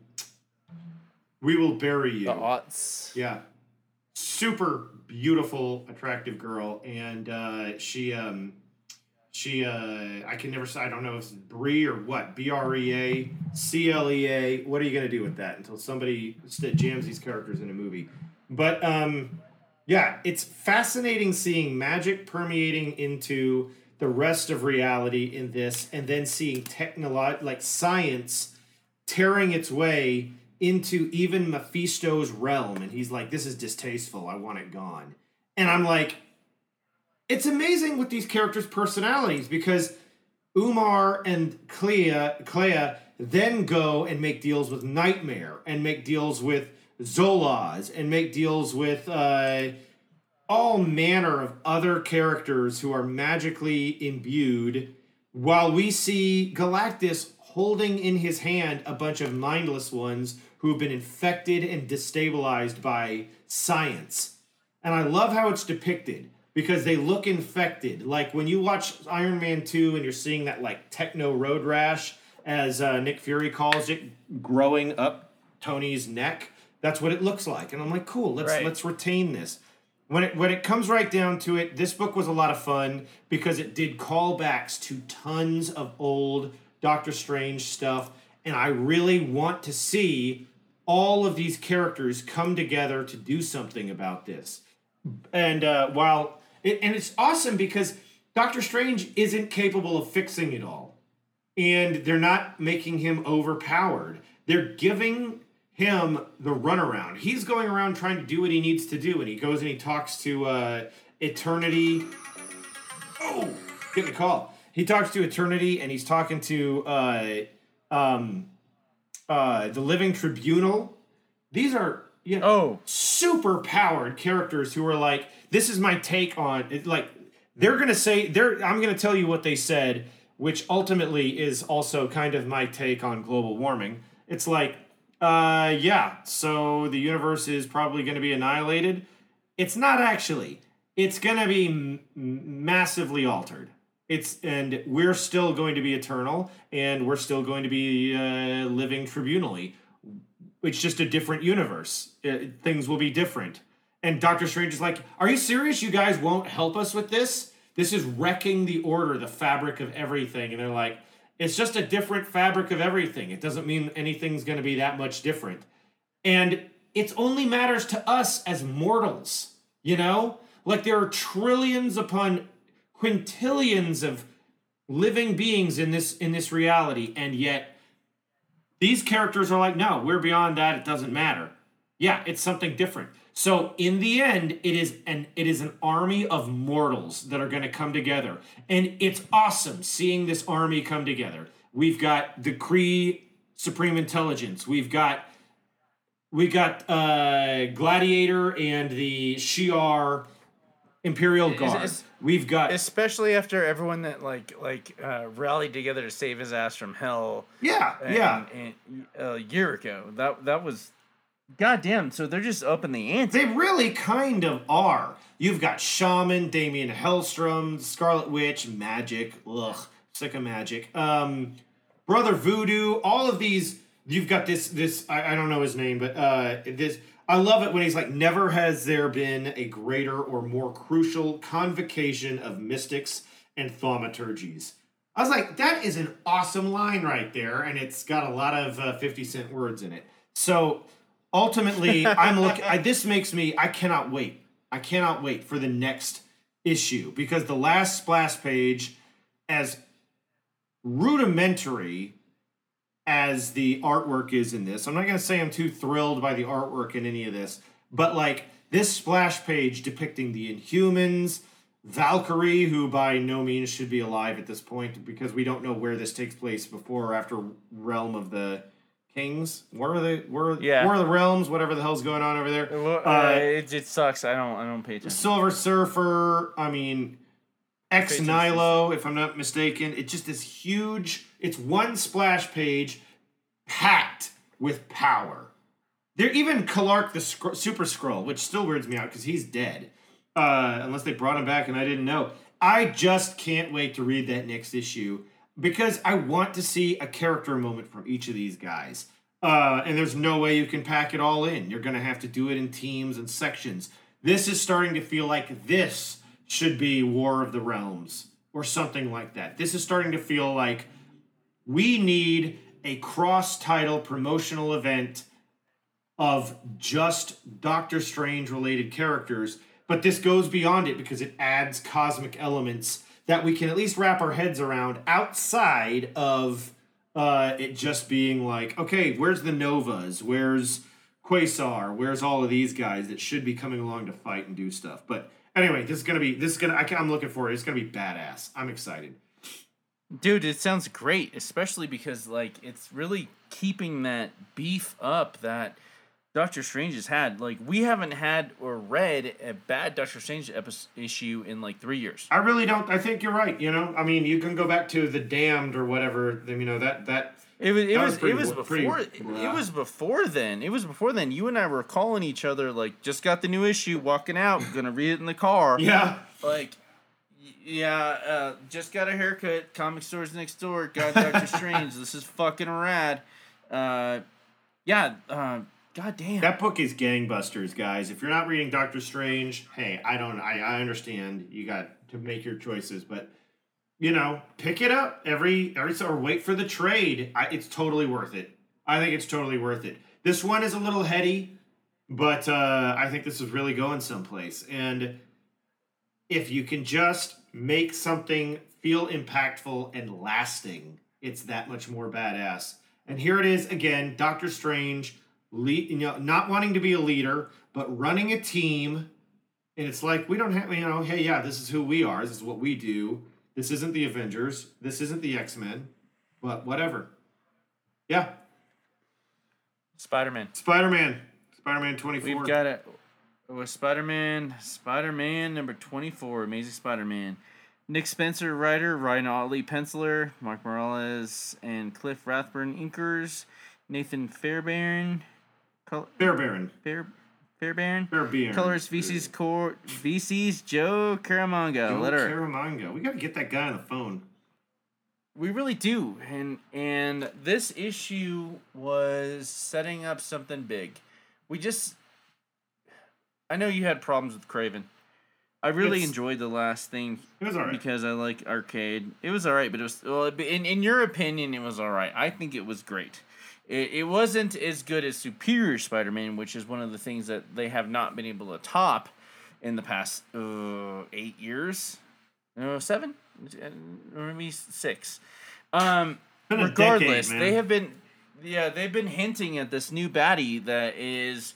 We Will Bury You. the aughts. Yeah. Super beautiful, attractive girl. And uh, she um, She, uh, I can never say. I don't know if it's Bree or what. B R E A C L E A. What are you gonna do with that until somebody jams these characters in a movie? But um, yeah, it's fascinating seeing magic permeating into the rest of reality in this, and then seeing technolo- like science tearing its way into even Mephisto's realm, and he's like, "This is distasteful. I want it gone." And I'm like, it's amazing with these characters' personalities because Umar and Clea, Clea then go and make deals with Nightmare and make deals with Zolaz and make deals with uh, all manner of other characters who are magically imbued, while we see Galactus holding in his hand a bunch of mindless ones who have been infected and destabilized by science. And I love how it's depicted because they look infected. Like when you watch Iron Man 2 and you're seeing that like techno road rash, as uh, Nick Fury calls it, growing up Tony's neck. That's what it looks like. And I'm like, cool, let's Right. let's retain this. When it when it comes right down to it, this book was a lot of fun because it did callbacks to tons of old Doctor Strange stuff, and I really want to see all of these characters come together to do something about this. And uh, while it, and it's awesome because Doctor Strange isn't capable of fixing it all, and they're not making him overpowered. They're giving him the runaround. He's going around trying to do what he needs to do, and he goes and he talks to uh, Eternity. Oh, getting a call. He talks to Eternity, and he's talking to uh, um, uh, the Living Tribunal. These are you know, Oh, super powered characters who are like, this is my take on it. Like, they're gonna say, they're. I'm gonna tell you what they said, which ultimately is also kind of my take on global warming. It's like, uh, yeah, so the universe is probably gonna be annihilated. It's not actually. It's gonna be m- massively altered. It's and we're still going to be eternal, and we're still going to be uh, living tribunally it's just a different universe. Uh, things will be different. And Doctor Strange is like, Are you serious? You guys won't help us with this? This is wrecking the order, the fabric of everything. And they're like, It's just a different fabric of everything. It doesn't mean anything's going to be that much different. And it only matters to us as mortals, you know? Like there are trillions upon quintillions of living beings in this in this reality and yet these characters are like, no, we're beyond that. It doesn't matter. Yeah, it's something different. So in the end, it is an it is an army of mortals that are going to come together, and it's awesome seeing this army come together. We've got the Kree Supreme Intelligence. We've got we got uh, Gladiator and the Shi'ar Imperial Is- Guard. is- We've got especially after everyone that like like uh, rallied together to save his ass from hell. yeah, and- yeah. and, uh, a year ago. That that was, goddamn. So they're just upping the ante. They really kind of are. You've got Shaman, Damien Hellstrom, Scarlet Witch, Magic, ugh, sick of Magic. Um, Brother Voodoo, all of these. You've got this. This I, I don't know his name, but uh, this. I love it when he's like, "Never has there been a greater or more crucial convocation of mystics and thaumaturgies." I was like, that is an awesome line right there, and it's got a lot of uh, 50 cent words in it. So ultimately, I'm looking, I, this makes me, I cannot wait. I cannot wait for the next issue because the last splash page, as rudimentary as the artwork is in this, I'm not going to say I'm too thrilled by the artwork in any of this, but like this splash page depicting the Inhumans, Valkyrie, who by no means should be alive at this point because we don't know where this takes place before or after Realm of the Kings. Where are the where, Yeah. where are the realms? Whatever the hell's going on over there. Well, uh, Uh, it, it sucks. I don't I don't pay attention. Silver Surfer, I mean, Ex Nihilo, if I'm not mistaken. It's just this huge, it's one splash page packed with power. They're even Kalark the Super Skrull, which still weirds me out because he's dead. Uh, unless they brought him back and I didn't know. I just can't wait to read that next issue because I want to see a character moment from each of these guys. Uh, and there's no way you can pack it all in. You're going to have to do it in teams and sections. This is starting to feel like this should be War of the Realms or something like that. This is starting to feel like we need a cross title promotional event of just Doctor Strange related characters, but this goes beyond it because it adds cosmic elements that we can at least wrap our heads around outside of uh, it just being like, okay, where's the Novas? Where's Quasar? Where's all of these guys that should be coming along to fight and do stuff? But anyway, this is gonna be this is gonna I, I'm looking for it. It's gonna be badass. I'm excited. Dude, it sounds great, especially because like it's really keeping that beef up that Doctor Strange has had. Like we haven't had or read a bad Doctor Strange epi- issue in like three years. I really don't. I think you're right. You know, I mean, you can go back to the Damned or whatever. Then you know that that It was it was, was pretty it was pretty before it, it was before then. It was before then. You and I were calling each other like just got the new issue, walking out, gonna read it in the car. yeah. Like yeah, uh, just got a haircut. Comic stores next door. Got Doctor Strange. This is fucking rad. Uh, yeah. Uh, God damn. That book is gangbusters, guys. If you're not reading Doctor Strange, hey, I don't. I, I understand you got to make your choices, but you know, pick it up every every or wait for the trade. I, it's totally worth it. I think it's totally worth it. This one is a little heady, but uh, I think this is really going someplace. And if you can just make something feel impactful and lasting, it's that much more badass. And here it is again, Doctor Strange, lead, you know, not wanting to be a leader, but running a team. And it's like we don't have, you know, hey, yeah, this is who we are. This is what we do. This isn't the Avengers. This isn't the X Men, but whatever. Yeah, Spider Man. Spider Man, Spider Man twenty four. We've got it with Spider Man, Spider Man number 24, Amazing Spider Man. Nick Spencer, writer, Ryan Ottley, penciler, Mark Morales, and Cliff Rathburn, inkers, Nathan Fairbairn, col- Bear Baron, Fair, Baron. Bear Baron. colors VC's core, VC's Joe Caramagna, Joe letter. Caramagna. We got to get that guy on the phone. We really do, and and this issue was setting up something big. We just, I know you had problems with Kraven. I really It's- enjoyed the last thing It was all right. because I like arcade. It was all right, but it was well. In in your opinion, it was all right. I think it was great. It, it wasn't as good as Superior Spider-Man, which is one of the things that they have not been able to top in the past uh, eight years. No, seven, or maybe six. Um, regardless, decade, they have been, yeah, they've been hinting at this new baddie that is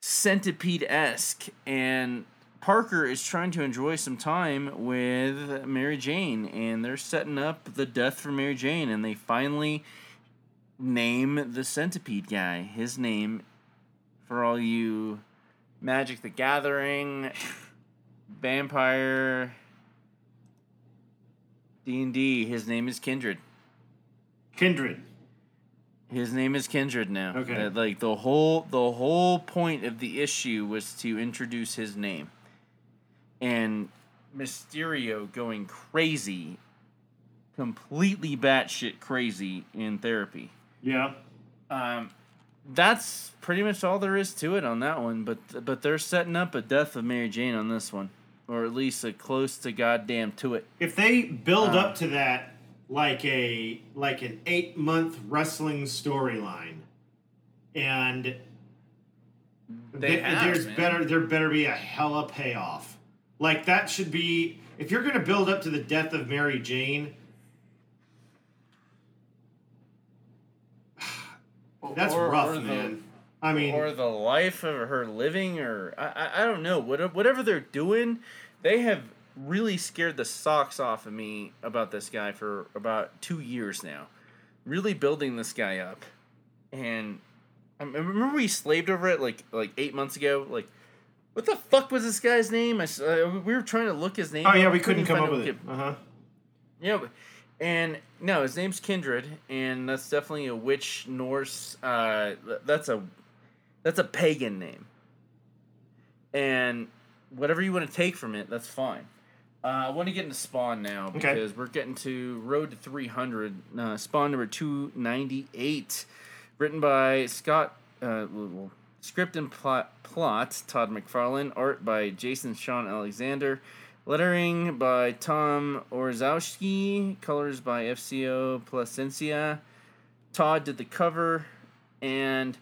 centipede esque, and Parker is trying to enjoy some time with Mary Jane, and they're setting up the death for Mary Jane, and they finally name the centipede guy. His name, for all you Magic the Gathering, vampire, D and D. His name is Kindred. Kindred. His name is Kindred now. Okay. Like the whole the whole point of the issue was to introduce his name. And Mysterio going crazy, completely batshit crazy in therapy. Yeah. Um, that's pretty much all there is to it on that one. But but they're setting up a death of Mary Jane on this one, or at least a close to goddamn to it. If they build Uh. up to that like a like an eight month wrestling storyline, and They th- have, there's man. better there better be a hella payoff. Like that should be if you're gonna build up to the death of Mary Jane. That's Or- rough, or the- man. I mean, or the life of her living, or I, I, don't know. Whatever they're doing, they have really scared the socks off of me about this guy for about two years now. Really building this guy up, and I remember we slaved over it like like eight months ago. Like, what the fuck was this guy's name? I, uh, we were trying to look his name. oh yeah, we couldn't come up with it. Uh huh. yeah, but- and no, his name's Kindred, and that's definitely a witch Norse. Uh, that's a that's a pagan name, and whatever you want to take from it, that's fine. Uh, I want to get into Spawn now Okay. because we're getting to Road to 300. Uh, Spawn number 298, written by Scott. Uh, script and plot, plot Todd McFarlane, art by Jason Shawn Alexander, Lettering by Tom Orzowski, colors by FCO Plascencia. Todd did the cover, and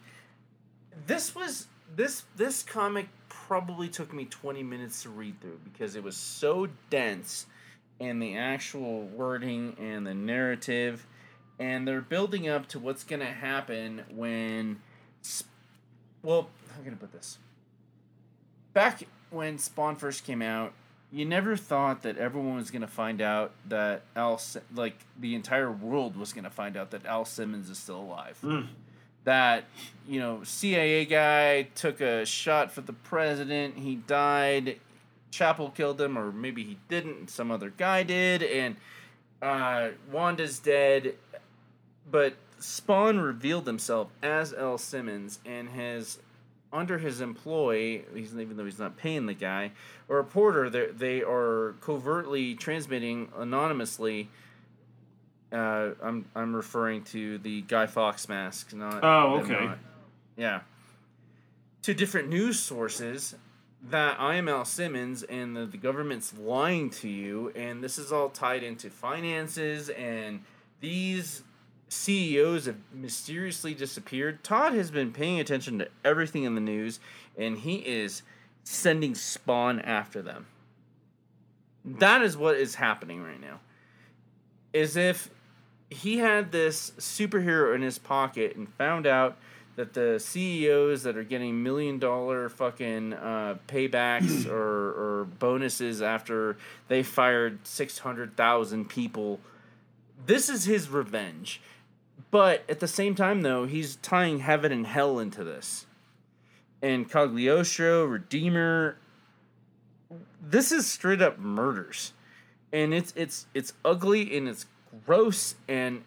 this was this this comic probably took me 20 minutes to read through because it was so dense and the actual wording and the narrative and they're building up to what's going to happen when well i'm going to put this back when spawn first came out you never thought that everyone was going to find out that al like the entire world was going to find out that al simmons is still alive that you know CIA guy took a shot for the president. He died. Chapel killed him, or maybe he didn't. Some other guy did, and uh, Wanda's dead. But Spawn revealed himself as Al Simmons and has under his employ. He's even though he's not paying the guy, a reporter. They they are covertly transmitting anonymously uh, I'm I'm referring to the Guy Fawkes mask, not. Oh, okay. not- yeah. To different news sources that I am Al Simmons and the, the government's lying to you, and this is all tied into finances, and these CEOs have mysteriously disappeared. Todd has been paying attention to everything in the news, and he is sending Spawn after them. That is what is happening right now is if he had this superhero in his pocket and found out that the CEOs that are getting million dollar fucking uh, paybacks or, or bonuses after they fired 600,000 people, this is his revenge. But at the same time, though, he's tying heaven and hell into this. And Cagliostro, Redeemer, this is straight up murders and it's it's it's ugly and it's gross and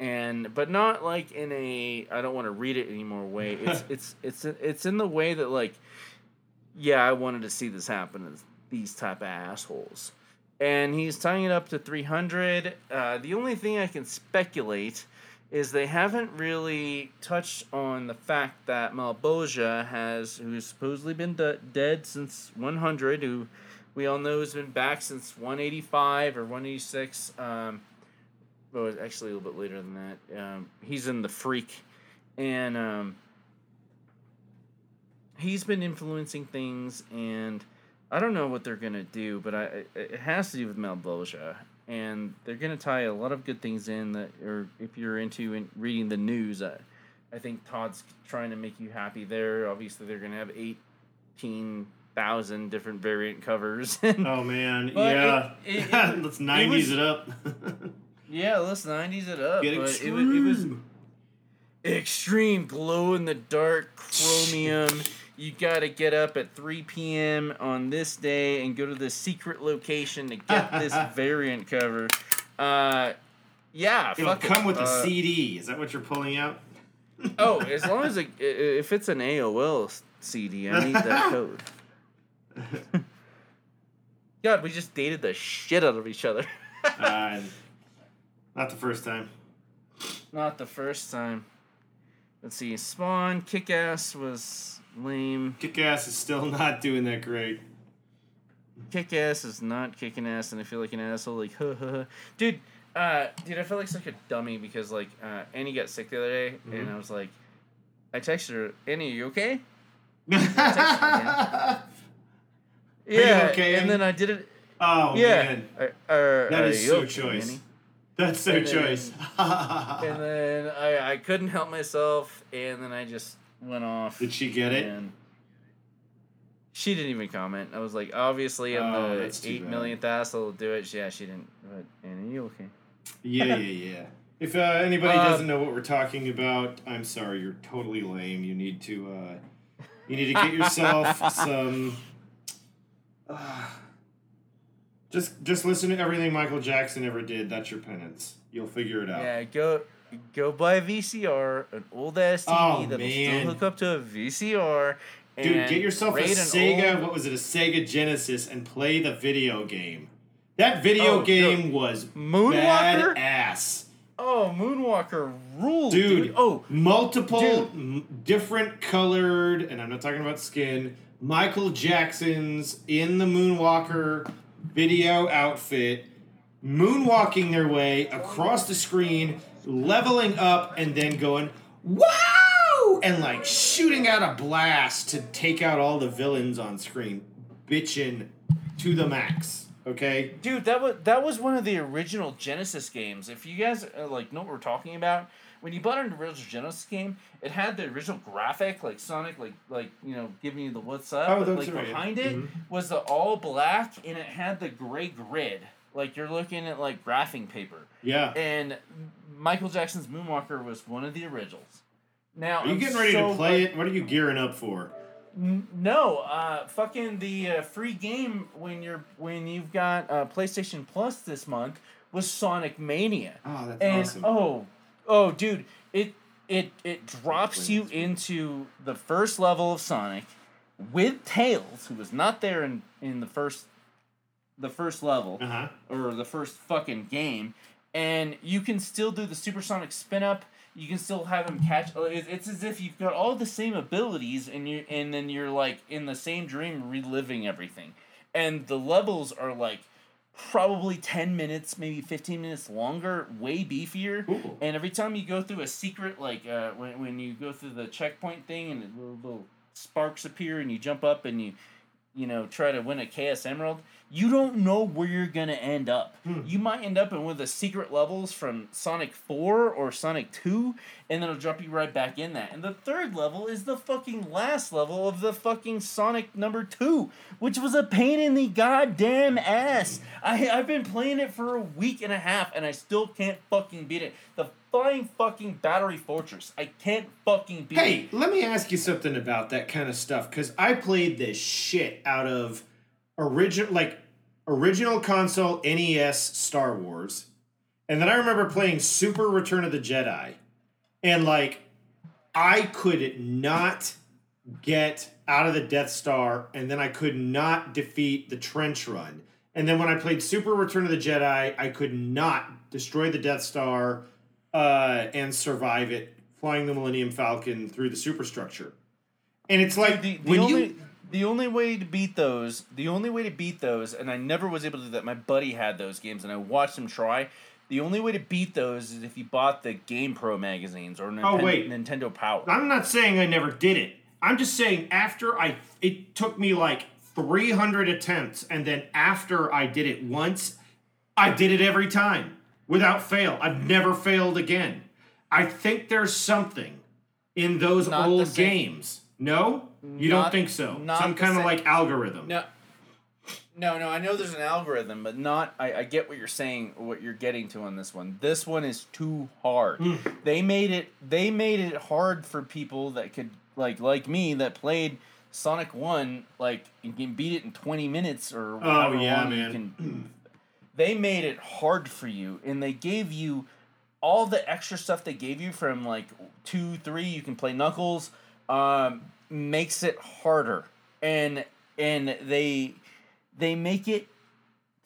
and but not like in a I don't want to read it anymore way. It's it's it's it's in the way that like yeah, I wanted to see this happen to these type of assholes. And he's tying it up to 300. Uh, the only thing I can speculate is they haven't really touched on the fact that Malebolgia has, who's supposedly been de- dead since 100, who we all know has been back since 185 or 186. Um, well, actually a little bit later than that. Um, he's in the Freak, and um, he's been influencing things, and I don't know what they're gonna do, but I it has to do with Malebolgia, and they're gonna tie a lot of good things in that, or if you're into in reading the news, I, I think Todd's trying to make you happy there. Obviously, they're gonna have eighteen thousand different variant covers. Oh man, yeah. it- it- it- Let's it nineties was- it up. Yeah, let's nineties it up. Get but extreme. it, it was extreme glow in the dark chromium. You got to get up at 3 p.m. on this day and go to the secret location to get this variant cover. Uh, yeah, It'll fuck it. come with a Uh, CD. Is that what you're pulling out? Oh, as long as it, if it's an AOL CD, I need that code. God, we just dated the shit out of each other. Uh, not the first time. Not the first time. Let's see. Spawn, Kick Ass was lame. Kick ass is still not doing that great. Kick Ass is not kicking ass, and I feel like an asshole. Like, huh, huh, huh. dude. Uh, dude, I feel like such a dummy because like uh, Annie got sick the other day, and I was like, I texted her, Annie, are you okay? Yeah. okay, and then I did it. oh yeah. man, Are, are, that are is you so okay, choice. Annie? That's so And then- choice. And then I, I couldn't help myself, and then I just went off. Did she get it? She didn't even comment. I was like, obviously, I'm Oh, the eight bad. millionth asshole to do it. Yeah, she didn't. But Annie, you okay? Yeah, yeah, yeah. If uh, anybody Uh, doesn't know what we're talking about, I'm sorry. You're totally lame. You need to, uh, you need to get yourself some. Uh, just, just listen to everything Michael Jackson ever did. That's your penance. You'll figure it out. Yeah, go go buy a VCR, an old ass TV Oh, that'll man. still hook up to a VCR. Dude, get yourself a Sega. old- What was it? A Sega Genesis, and play the video game. That video Oh, game dude. was Moonwalker? ass. Oh, Moonwalker ruled, dude. dude. Oh, multiple dude. m- different colored, and I'm not talking about skin. Michael Jackson's in the Moonwalker video outfit, moonwalking their way across the screen, leveling up, and then going, wow! And like shooting out a blast to take out all the villains on screen. Bitchin' to the max. Okay? Dude, that was that was one of the original Genesis games. If you guys uh, like know what we're talking about, when you bought an original Genesis game, it had the original graphic, like Sonic, like like you know, giving you the what's up. Oh, but, like right. behind it was the all black, and it had the gray grid. Like you're looking at like graphing paper. Yeah. And Michael Jackson's Moonwalker was one of the originals. Now Are you I'm getting ready so to play it? What are you gearing up for? N- No, uh, fucking the uh, free game when you're when you've got uh, PlayStation Plus this month was Sonic Mania. Oh, that's and awesome. oh, oh, dude, it it it drops you into the first level of Sonic with Tails, who was not there in in the first the first level Uh huh. or the first fucking game, and you can still do the supersonic spin up. You can still have him catch. oh, It's as if you've got all the same abilities, and you and then you're like in the same dream, reliving everything. And the levels are like probably ten minutes, maybe fifteen minutes longer, way beefier. Cool. And every time you go through a secret, like uh, when when you go through the checkpoint thing, and little, little sparks appear, and you jump up, and you you know, try to win a Chaos Emerald, you don't know where you're gonna end up. Hmm. You might end up in one of the secret levels from Sonic 4 or Sonic 2, and then it'll drop you right back in that. And the third level is the fucking last level of the fucking Sonic number 2, which was a pain in the goddamn ass. I I've been playing it for a week and a half and I still can't fucking beat it. The flying fucking battery fortress. I can't fucking beat it. Hey, let me ask you something about that kind of stuff because I played the shit out of original, like original console NES Star Wars, and then I remember playing Super Return of the Jedi, and like I could not get out of the Death Star, and then I could not defeat the trench run. And then when I played Super Return of the Jedi, I could not destroy the Death Star uh, and survive it, flying the Millennium Falcon through the superstructure. And it's like the, the when only you the only way to beat those, the only way to beat those, and I never was able to do that. My buddy had those games, and I watched him try. The only way to beat those is if you bought the Game Pro magazines or oh, Ninten- Oh, wait. Nintendo Power. I'm not saying I never did it. I'm just saying after I it took me like 300 attempts and then after I did it once, I did it every time without fail. I've never failed again. I think there's something in those Not old games. No? You don't think so? not Some kind of like algorithm. No, no, no. I know there's an algorithm, but not. I, I get what you're saying. What you're getting to on this one. This one is too hard. Hmm. They made it. They made it hard for people that could like like me that played Sonic One. Like you can beat it in 20 minutes or however Oh, yeah, man. can. They made it hard for you, and they gave you all the extra stuff they gave you from like two, three. You can play Knuckles. Um, makes it harder, and and they they make it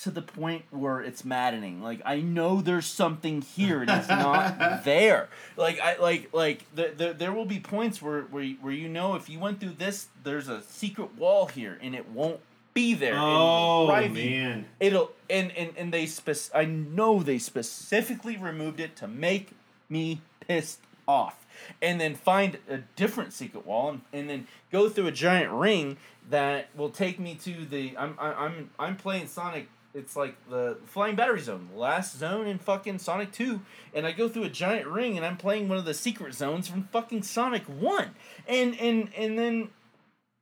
to the point where it's maddening. Like I know there's something here and it's not there. Like I like like the, the, there will be points where where you, where you know if you went through this, there's a secret wall here and it won't be there. Oh man. It'll and and and they spec. I know they specifically removed it to make me pissed off, and then find a different secret wall, and, and then go through a giant ring that will take me to the. I'm I'm I'm playing Sonic. It's like the flying battery zone, the last zone in fucking Sonic Two, and I go through a giant ring, and I'm playing one of the secret zones from fucking Sonic One, and and and then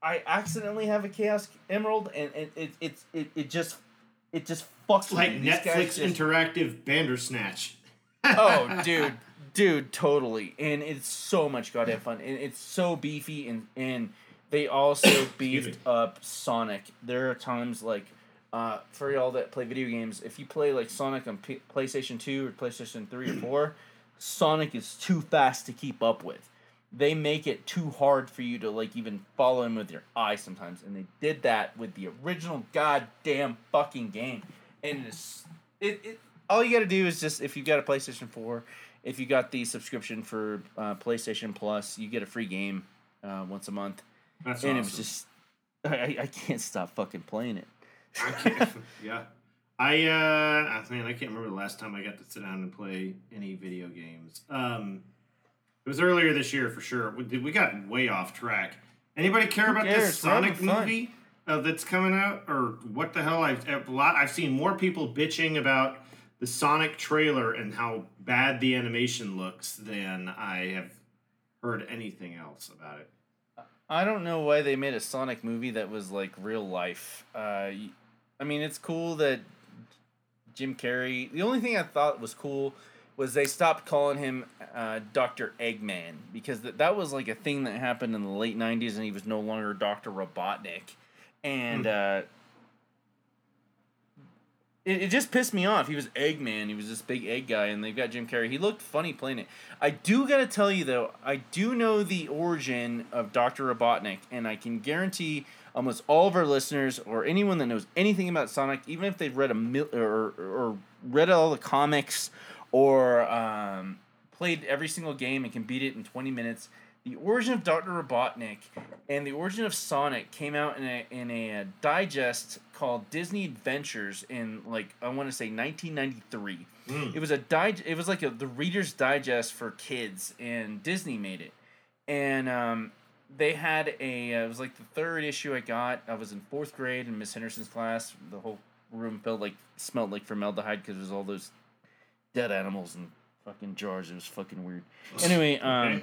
I accidentally have a Chaos Emerald, and it it it, it, it just it just fucks Like. Netflix just- interactive Bandersnatch. oh, dude, dude, totally, and it's so much goddamn fun, and it's so beefy, and and they also beefed up Sonic. There are times like. Uh, for y'all that play video games, if you play like Sonic on P- PlayStation Two or PlayStation Three or Four, Sonic is too fast to keep up with. They make it too hard for you to like even follow him with your eye sometimes, and they did that with the original goddamn fucking game. And it's it, it all you got to do is just if you've got a PlayStation Four, if you got the subscription for uh, PlayStation Plus, you get a free game uh, once a month, That's and awesome. it was just I, I- can't stop fucking playing it. I can't, yeah. I uh, I mean, I can't remember the last time I got to sit down and play any video games. Um, it was earlier this year for sure. We, we got way off track. Anybody care about cares? this Sonic movie uh, that's coming out, or what the hell? I've a lot. I've seen more people bitching about the Sonic trailer and how bad the animation looks than I have heard anything else about it. I don't know why they made a Sonic movie that was like real life. Uh, I mean, it's cool that Jim Carrey. The only thing I thought was cool was they stopped calling him uh, Doctor Eggman because th- that was like a thing that happened in the late '90s, and he was no longer Doctor Robotnik, and uh, it, it just pissed me off. He was Eggman. He was this big egg guy, and they've got Jim Carrey. He looked funny playing it. I do gotta tell you though, I do know the origin of Doctor Robotnik, and I can guarantee almost all of our listeners or anyone that knows anything about Sonic, even if they've read a mil- or or read all the comics or um, played every single game and can beat it in twenty minutes. The origin of Doctor Robotnik and the origin of Sonic came out in a in a, uh, digest called Disney Adventures in like I want to say 1993. Mm. It was a di- It was like a, the Reader's Digest for kids, and Disney made it. And um, they had a. Uh, it was like the third issue I got. I was in fourth grade in Miss Henderson's class. The whole room felt like smelled like formaldehyde because was all those dead animals and fucking jars. It was fucking weird. Anyway, um.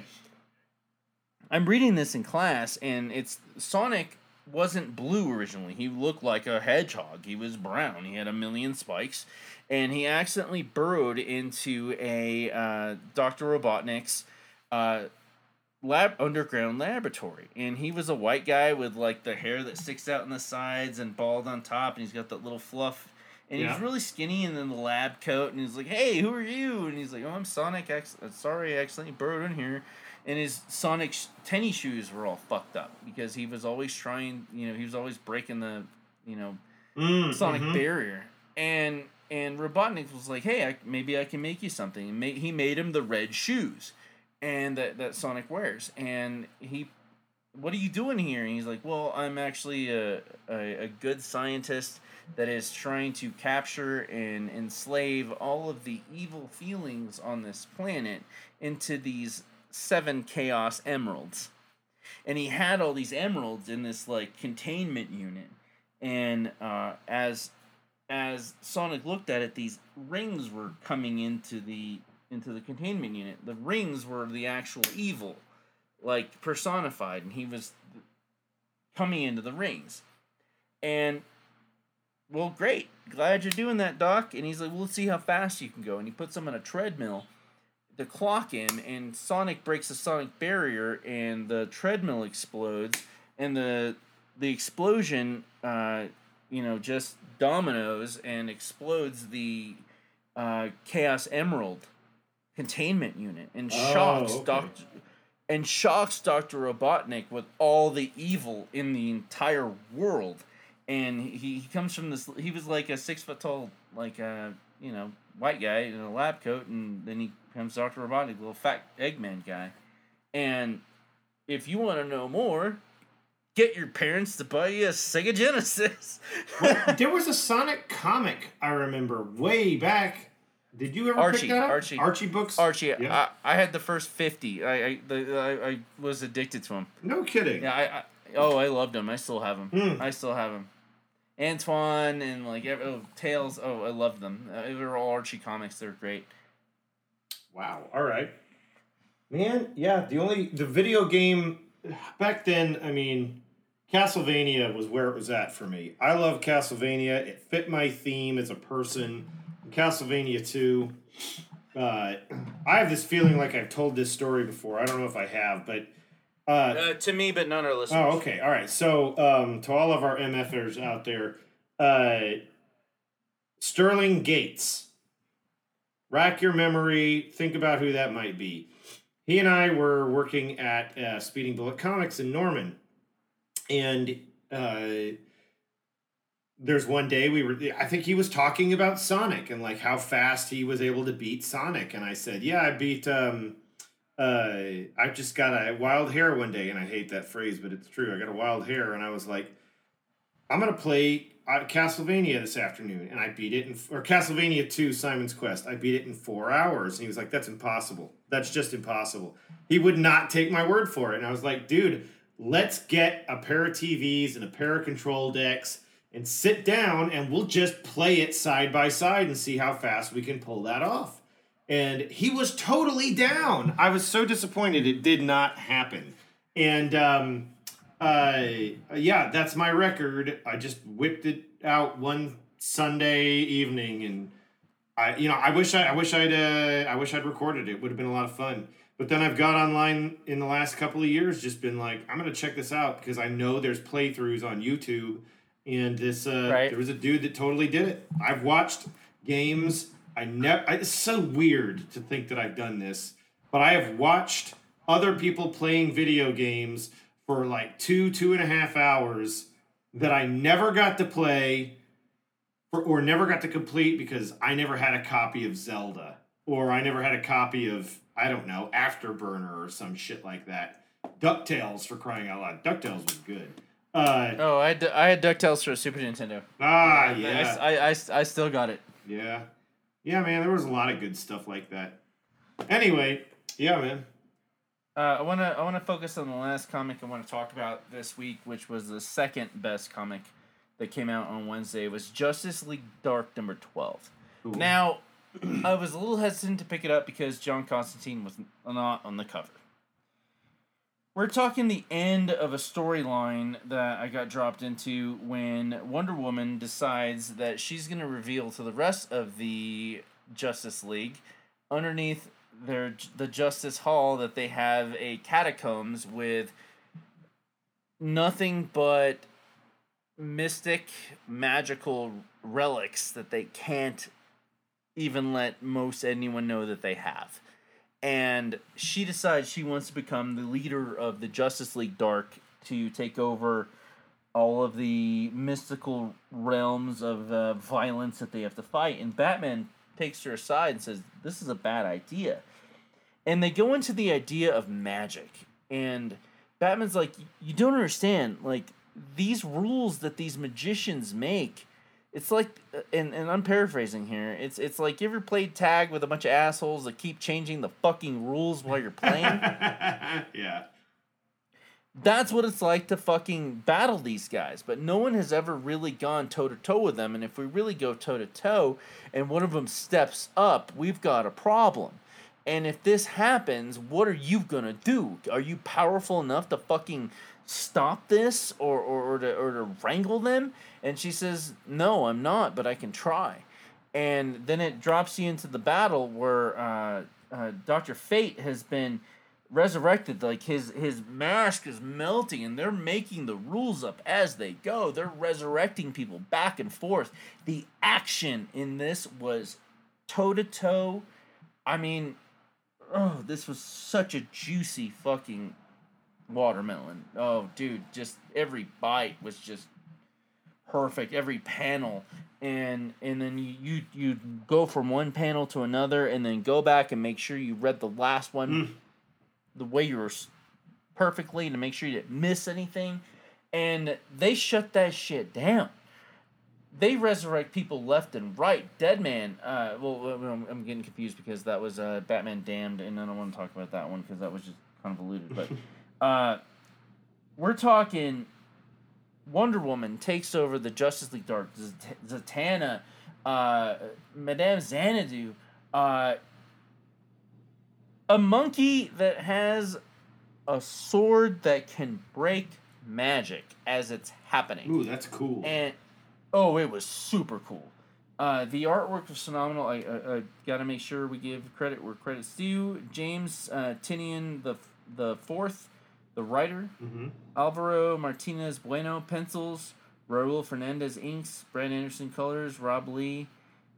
I'm reading this in class, and it's Sonic wasn't blue originally. He looked like a hedgehog. He was brown. He had a million spikes, and he accidentally burrowed into a uh, Doctor Robotnik's uh, lab underground laboratory. And he was a white guy with like the hair that sticks out in the sides and bald on top, and he's got that little fluff. And Yeah. he's really skinny, and then the lab coat, and he's like, "Hey, who are you?" And he's like, "Oh, I'm Sonic. Ac- sorry, I accidentally burrowed in here." And his Sonic sh- tennis shoes were all fucked up because he was always trying, you know, he was always breaking the, you know, Mm, Sonic mhm. barrier. And and Robotnik was like, "Hey, I, maybe I can make you something." And ma- he made him the red shoes, and that that Sonic wears. And he, what are you doing here? And he's like, "Well, I'm actually a a, a good scientist." That is trying to capture and enslave all of the evil feelings on this planet into these seven chaos emeralds. And he had all these emeralds in this like containment unit. And uh, as as sonic looked at it these rings were coming into the into the containment unit. The rings were the actual evil like personified. And he was coming into the rings. And well great. Glad you're doing that doc. And he's like well let's see how fast you can go. And he puts him on a treadmill to clock in, and Sonic breaks the sonic barrier and the treadmill explodes and the the explosion uh you know just dominoes and explodes the uh chaos emerald containment unit and Oh, shocks okay. Doctor and shocks Dr. Robotnik with all the evil in the entire world. And he, he comes from this he was like a six foot tall like a you know white guy in a lab coat and then he becomes Dr. Robotnik, little fat Eggman guy. And if you want to know more, get your parents to buy you a Sega Genesis. Well, there was a Sonic comic I remember way back. Did you ever Archie, pick that up? Archie. Archie books. Archie, Yeah. I, I had the first fifty. I I, the, I I was addicted to them. no kidding. Yeah, I, I oh I loved them. I still have them. Hmm. I still have them. Antoine and like oh, Tails. Oh, I loved them. Uh, they were all Archie comics. They're great. Wow. All right. Man, yeah. The only the video game back then. I mean, Castlevania was where it was at for me. I love Castlevania. It fit my theme as a person. Castlevania Two. Uh, I have this feeling like I've told this story before. I don't know if I have, but uh, Uh, to me, but none are listeners. Oh, okay. All right. So, um, to all of our MFers out there, uh, Sterling Gates. Rack your memory. Think about who that might be. He and I were working at uh, Speeding Bullet Comics in Norman, and uh, there's one day we were. I think he was talking about Sonic and like how fast he was able to beat Sonic, and I said, "Yeah, I beat." Um, uh, I just got a wild hair one day, and I hate that phrase, but it's true. I got a wild hair, and I was like, I'm gonna play uh, Castlevania this afternoon, and I beat it in or Castlevania Two: Simon's Quest. I beat it in four hours, and he was like, "That's impossible. That's just impossible." He would not take my word for it, and I was like, "Dude, let's get a pair of TVs and a pair of control decks." And sit down, and we'll just play it side by side and see how fast we can pull that off. And he was totally down. I was so disappointed it did not happen. And um, uh, yeah, that's my record. I just whipped it out one Sunday evening, and I, you know, I wish I, I wish I'd, uh, I wish I'd recorded it. Would have been a lot of fun. But then I've got online in the last couple of years, just been like, I'm gonna check this out because I know there's playthroughs on YouTube, and this, uh, Right. there was a dude that totally did it. I've watched games. I never. It's so weird to think that I've done this, but I have watched other people playing video games for like two, two and a half hours that I never got to play for, or never got to complete because I never had a copy of Zelda or I never had a copy of, I don't know, Afterburner or some shit like that. DuckTales for crying out loud. DuckTales was good. Uh, Oh, I had, I had Ducktales for Super Nintendo. ah, yeah. I, I, I, I still got it. Yeah. Yeah, man, there was a lot of good stuff like that. Anyway, yeah, man. Uh, I want to I want to focus on the last comic I want to talk about this week, which was the second best comic that came out on Wednesday. It was Justice League Dark number twelve. Ooh. Now, I was a little hesitant to pick it up because John Constantine was not on the cover. We're talking the end of a storyline that I got dropped into when Wonder Woman decides that she's going to reveal to the rest of the Justice League underneath their the Justice Hall that they have a catacombs with nothing but mystic magical relics that they can't even let most anyone know that they have. And she decides she wants to become the leader of the Justice League Dark to take over all of the mystical realms of uh, violence that they have to fight. And Batman takes her aside and says, This is a bad idea. And they go into the idea of magic. And Batman's like, You don't understand. Like, these rules that these magicians make. It's like, uh, and, and I'm paraphrasing here. It's it's like you ever played tag with a bunch of assholes that keep changing the fucking rules while you're playing. yeah. That's what it's like to fucking battle these guys. But no one has ever really gone toe to toe with them. And if we really go toe to toe and one of them steps up, we've got a problem. And if this happens, what are you gonna do? Are you powerful enough to fucking stop this or, or, or, to, or to wrangle them? And she says, No, I'm not, but I can try. And then it drops you into the battle where uh, uh, Dr. Fate has been resurrected like his his mask is melting and they're making the rules up as they go they're resurrecting people back and forth the action in this was toe to toe i mean oh this was such a juicy fucking watermelon. Oh dude just every bite was just perfect every panel. And and then you, you you go from one panel to another and then go back and make sure you read the last one Mm. the way you were perfectly to make sure you didn't miss anything. And they shut that shit down they resurrect people left and right dead man uh well I'm, I'm getting confused because that was uh batman damned and i don't want to talk about that one because that was just convoluted but uh we're talking Wonder Woman takes over the Justice League Dark. Zat- Zatanna, uh, Madame Xanadu, uh, a monkey that has a sword that can break magic as it's happening. Ooh, that's cool. And oh, it was super cool. Uh, the artwork was phenomenal. I, I, I got to make sure we give credit where credit's due. James uh, Tynion the the fourth, the writer. hmm Alvaro Martinez Bueno pencils, Raul Fernandez inks, Brad Anderson colors, Rob Leigh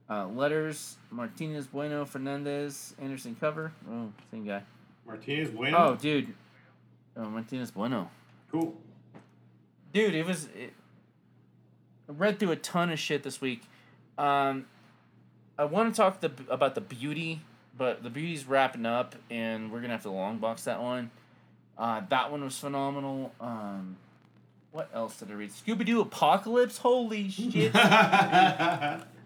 uh, letters, Martinez Bueno Fernandez Anderson cover. Oh, same guy. Martinez Bueno. Oh, dude. Oh, Martinez Bueno. cool. Dude, it was. It, read through a ton of shit this week. Um, I want to talk the, about the beauty, but the beauty's wrapping up, and we're gonna have to long box that one. Uh, that one was phenomenal. Um, what else did I read? Scooby Doo Apocalypse. Holy shit!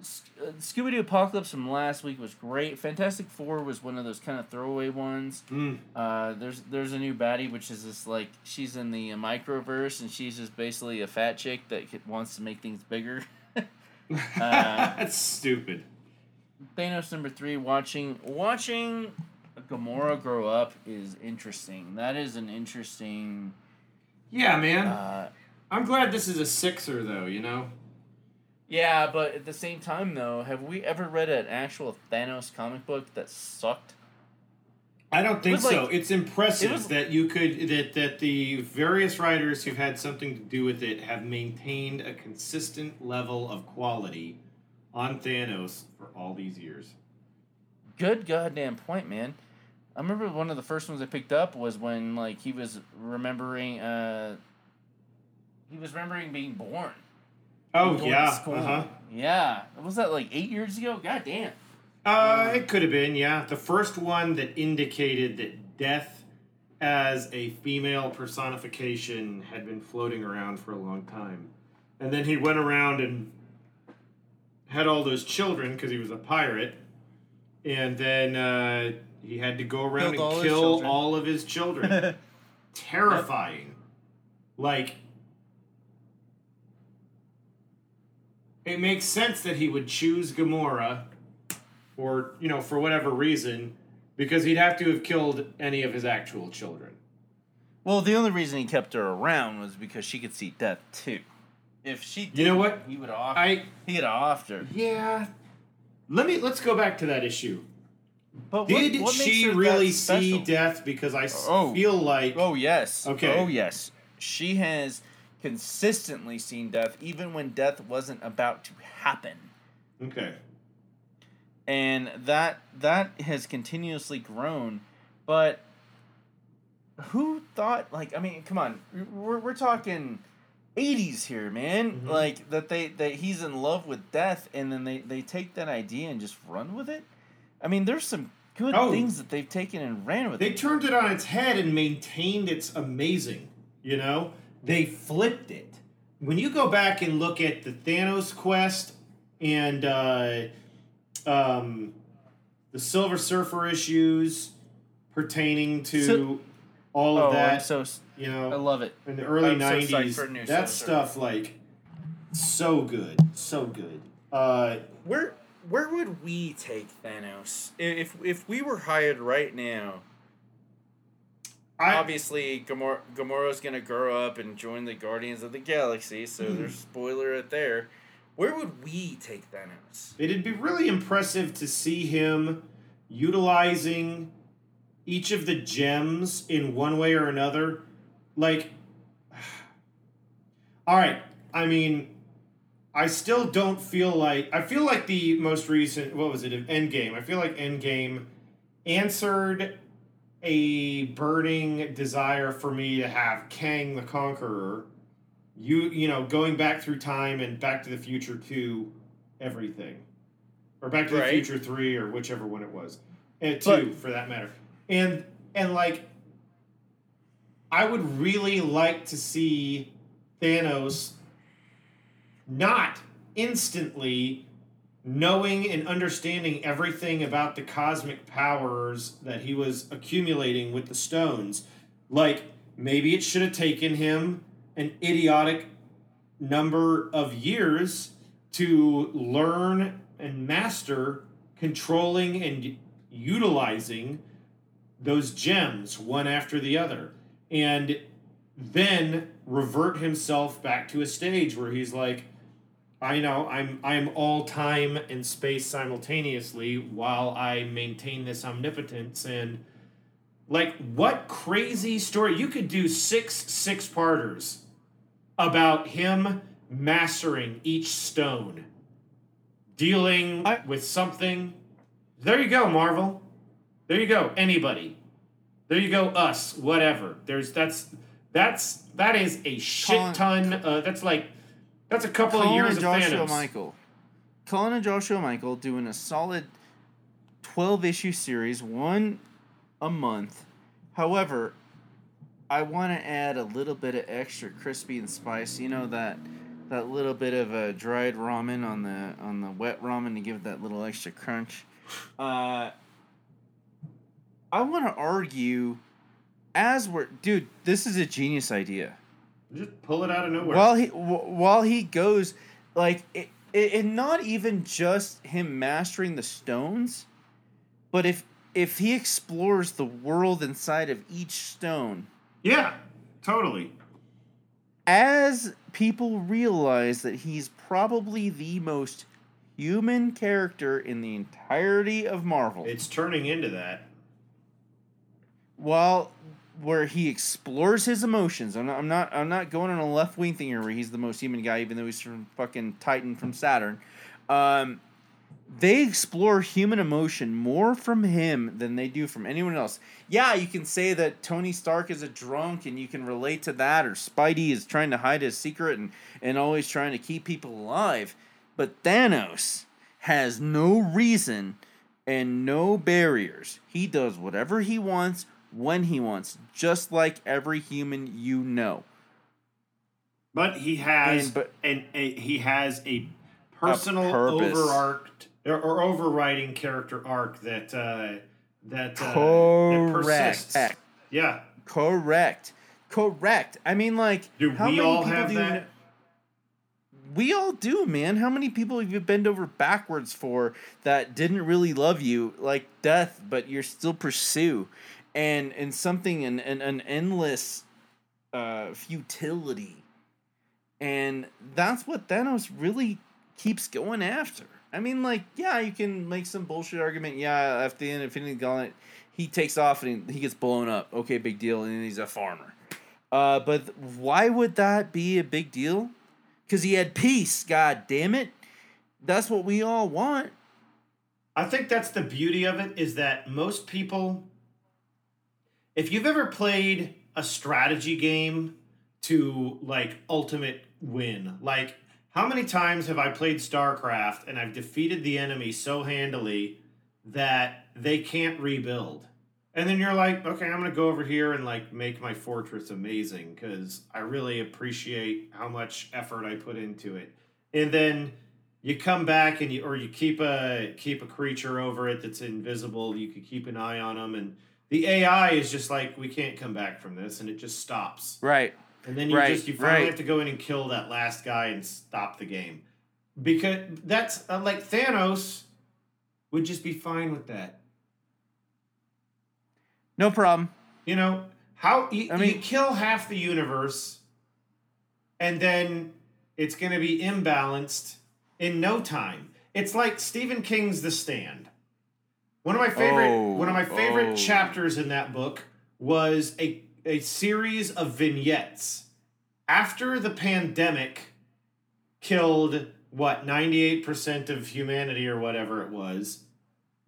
uh, Scooby Doo Apocalypse from last week was great. Fantastic Four was one of those kind of throwaway ones. Mm. Uh, there's there's a new baddie which is this like she's in the uh, microverse and she's just basically a fat chick that wants to make things bigger. That's stupid. Thanos number three. Watching watching Gamora grow up is interesting. That is an interesting. Yeah, man. Uh, I'm glad this is a sixer, though. You know. Yeah, but at the same time though, have we ever read an actual Thanos comic book that sucked? I don't think like- so. It's impressive it was- that you could that that the various writers who've had something to do with it have maintained a consistent level of quality on Thanos for all these years. Good goddamn point, man. I remember one of the first ones I picked up was when like he was remembering uh he was remembering being born. Oh and going to yeah, uh huh. Yeah. Was that like eight years ago? God damn. Uh, it could have been, yeah. The first one that indicated that death as a female personification had been floating around for a long time. And then he went around and had all those children because he was a pirate. And then uh, he had to go around Killed all and his kill children. all of his children. Terrifying. Like, it makes sense that he would choose Gamora or you know for whatever reason because he'd have to have killed any of his actual children Well, the only reason he kept her around was because she could see death too. If she did, You know what? He would have off i he would have offed her. yeah let me let's go back to that issue But did what she really see death because I Oh. feel like Oh yes. Okay. Oh yes. She has consistently seen death, even when death wasn't about to happen. okay and that that has continuously grown but who thought like i mean come on we're, we're talking 80s here man Mhm. like that they that he's in love with death and then they they take that idea and just run with it i mean there's some good Oh. things that they've taken and ran with they it turned it on its head and maintained its amazing you know they flipped it. When you go back and look at the thanos quest and uh, um, the silver surfer issues pertaining to So- all oh of that i'm so s- you i love it. in the early I'm so 90s for that Silver stuff like so good so good. Uh, Where where would we take Thanos? If if we were hired right now? I, Obviously, Gamora Gamora's gonna grow up and join the Guardians of the Galaxy, so Hmm. there's spoiler right there. Where would we take Thanos? It'd be really impressive to see him utilizing each of the gems in one way or another. Like, all right, I mean, I still don't feel like. I feel like the most recent, what was it, Endgame? I feel like Endgame answered a burning desire for me to have Kang the Conqueror. You you know going back through time and Back to the Future two, everything, or Back to the Future three or whichever one it was, eh, and But- two for that matter, and and like, I would really like to see Thanos not instantly knowing and understanding everything about the cosmic powers that he was accumulating with the stones. Like, maybe it should have taken him an idiotic number of years to learn and master controlling and utilizing those gems one after the other. And then revert himself back to a stage where he's like, I know I'm I'm all time and space simultaneously while I maintain this omnipotence and like what crazy story you could do six six parters about him mastering each stone dealing I- with something. There you go marvel. There you go anybody. There you go us whatever. There's that's that's that is a shit ton uh, that's like that's a couple of years and of Joshua Thanos. Michael. Colin and Joshua Michael doing a solid 12 issue series, one a month. However, I want to add a little bit of extra crispy and spice. You know that that little bit of a dried ramen on the on the wet ramen to give it that little extra crunch. Uh, I want to argue, as we're dude, this is a genius idea. Just pull it out of nowhere. While he wh- while he goes, like it, it, it, not even just him mastering the stones, but if if he explores the world inside of each stone, yeah, totally. As people realize that he's probably the most human character in the entirety of Marvel. It's turning into that. While where he explores his emotions. I'm not, I'm not I'm not going on a left wing thing here where he's the most human guy, even though he's from fucking Titan from Saturn. Um, they explore human emotion more from him than they do from anyone else. Yeah, you can say that Tony Stark is a drunk and you can relate to that, or Spidey is trying to hide his secret and, and always trying to keep people alive. But Thanos has no reason and no barriers. He does whatever he wants when he wants, just like every human you know. But he has And- but- and a, he has a personal purpose. overarched or, or overriding character arc that uh, that, uh, that persists. Yeah, Correct. Correct. I mean, like, Do how we many all people have do that? kn- we all do, man. How many people have you bent over backwards for that didn't really love you, like death, but you're still pursue, and and something and an, an endless uh, futility, and that's what Thanos really keeps going after. I mean, like, yeah, you can make some bullshit argument. Yeah, at the end of Infinity Gauntlet, he takes off and he, he gets blown up. Okay, big deal, and he's a farmer. Uh, but why would that be a big deal? Because he had peace. God damn it! That's what we all want. I think that's the beauty of it is that most people, if you've ever played a strategy game to like ultimate win, like how many times have I played StarCraft and I've defeated the enemy so handily that they can't rebuild? And then you're like, okay, I'm gonna go over here and like make my fortress amazing because I really appreciate how much effort I put into it. And then you come back and you or you keep a keep a creature over it that's invisible. You could keep an eye on them, and the AI is just like, we can't come back from this, and it just stops. Right. And then you Right, just you finally right. have to go in and kill that last guy and stop the game, because that's uh, like Thanos would just be fine with that. No problem. You know how you, I mean- you kill half the universe, and then it's going to be imbalanced in no time. It's like Stephen King's The Stand. One of my favorite Oh, one of my oh, favorite oh. chapters in that book was a a series of vignettes after the pandemic killed what 98% of humanity or whatever it was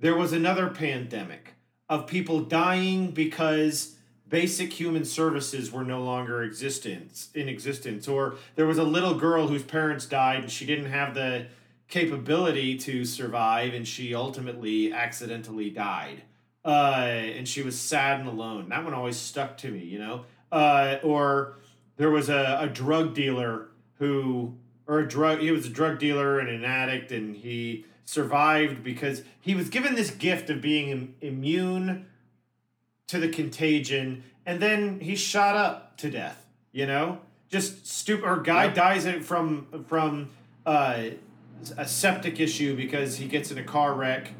there was another pandemic of people dying because basic human services were no longer existence in existence or there was a little girl whose parents died and she didn't have the capability to survive and she ultimately accidentally died. Uh, and she was sad and alone. That one always stuck to me you know? Uh, or there was a, a drug dealer who or a drug he was a drug dealer and an addict and he survived because he was given this gift of being Im- immune to the contagion and then he shot up to death you know? Just stupid or guy Yeah. dies from from uh, a septic issue because he gets in a car wreck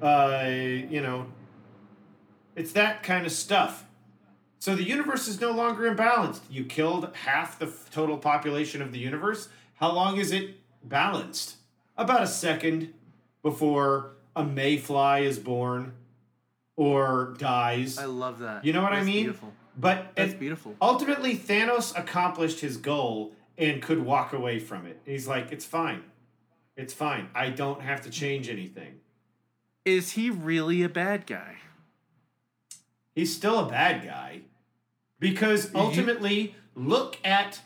uh, you know it's that kind of stuff so the universe is no longer imbalanced. You killed half the f- total population of the universe. How long is it balanced? About a second before a mayfly is born or dies. I love that. You know what I mean? But it- beautiful. ultimately, Thanos accomplished his goal and could walk away from it. He's like, it's fine. It's fine. I don't have to change anything. Is he really a bad guy? he's still a bad guy because You- ultimately look at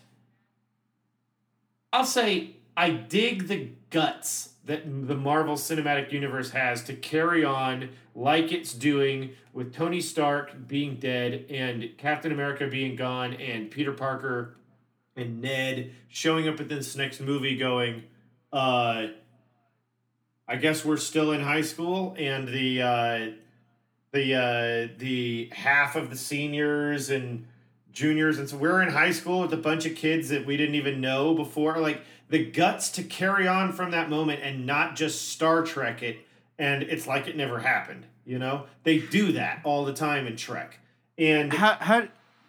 i'll say I dig the guts that the Marvel Cinematic Universe has to carry on like it's doing with Tony Stark being dead and Captain America being gone and Peter Parker and Ned showing up at this next movie going, uh, I guess we're still in high school and the uh, the uh, the half of the seniors and juniors and so we're in high school with a bunch of kids that we didn't even know before like the guts to carry on from that moment and not just Star Trek it and it's like it never happened. You know, they do that all the time in Trek. And How how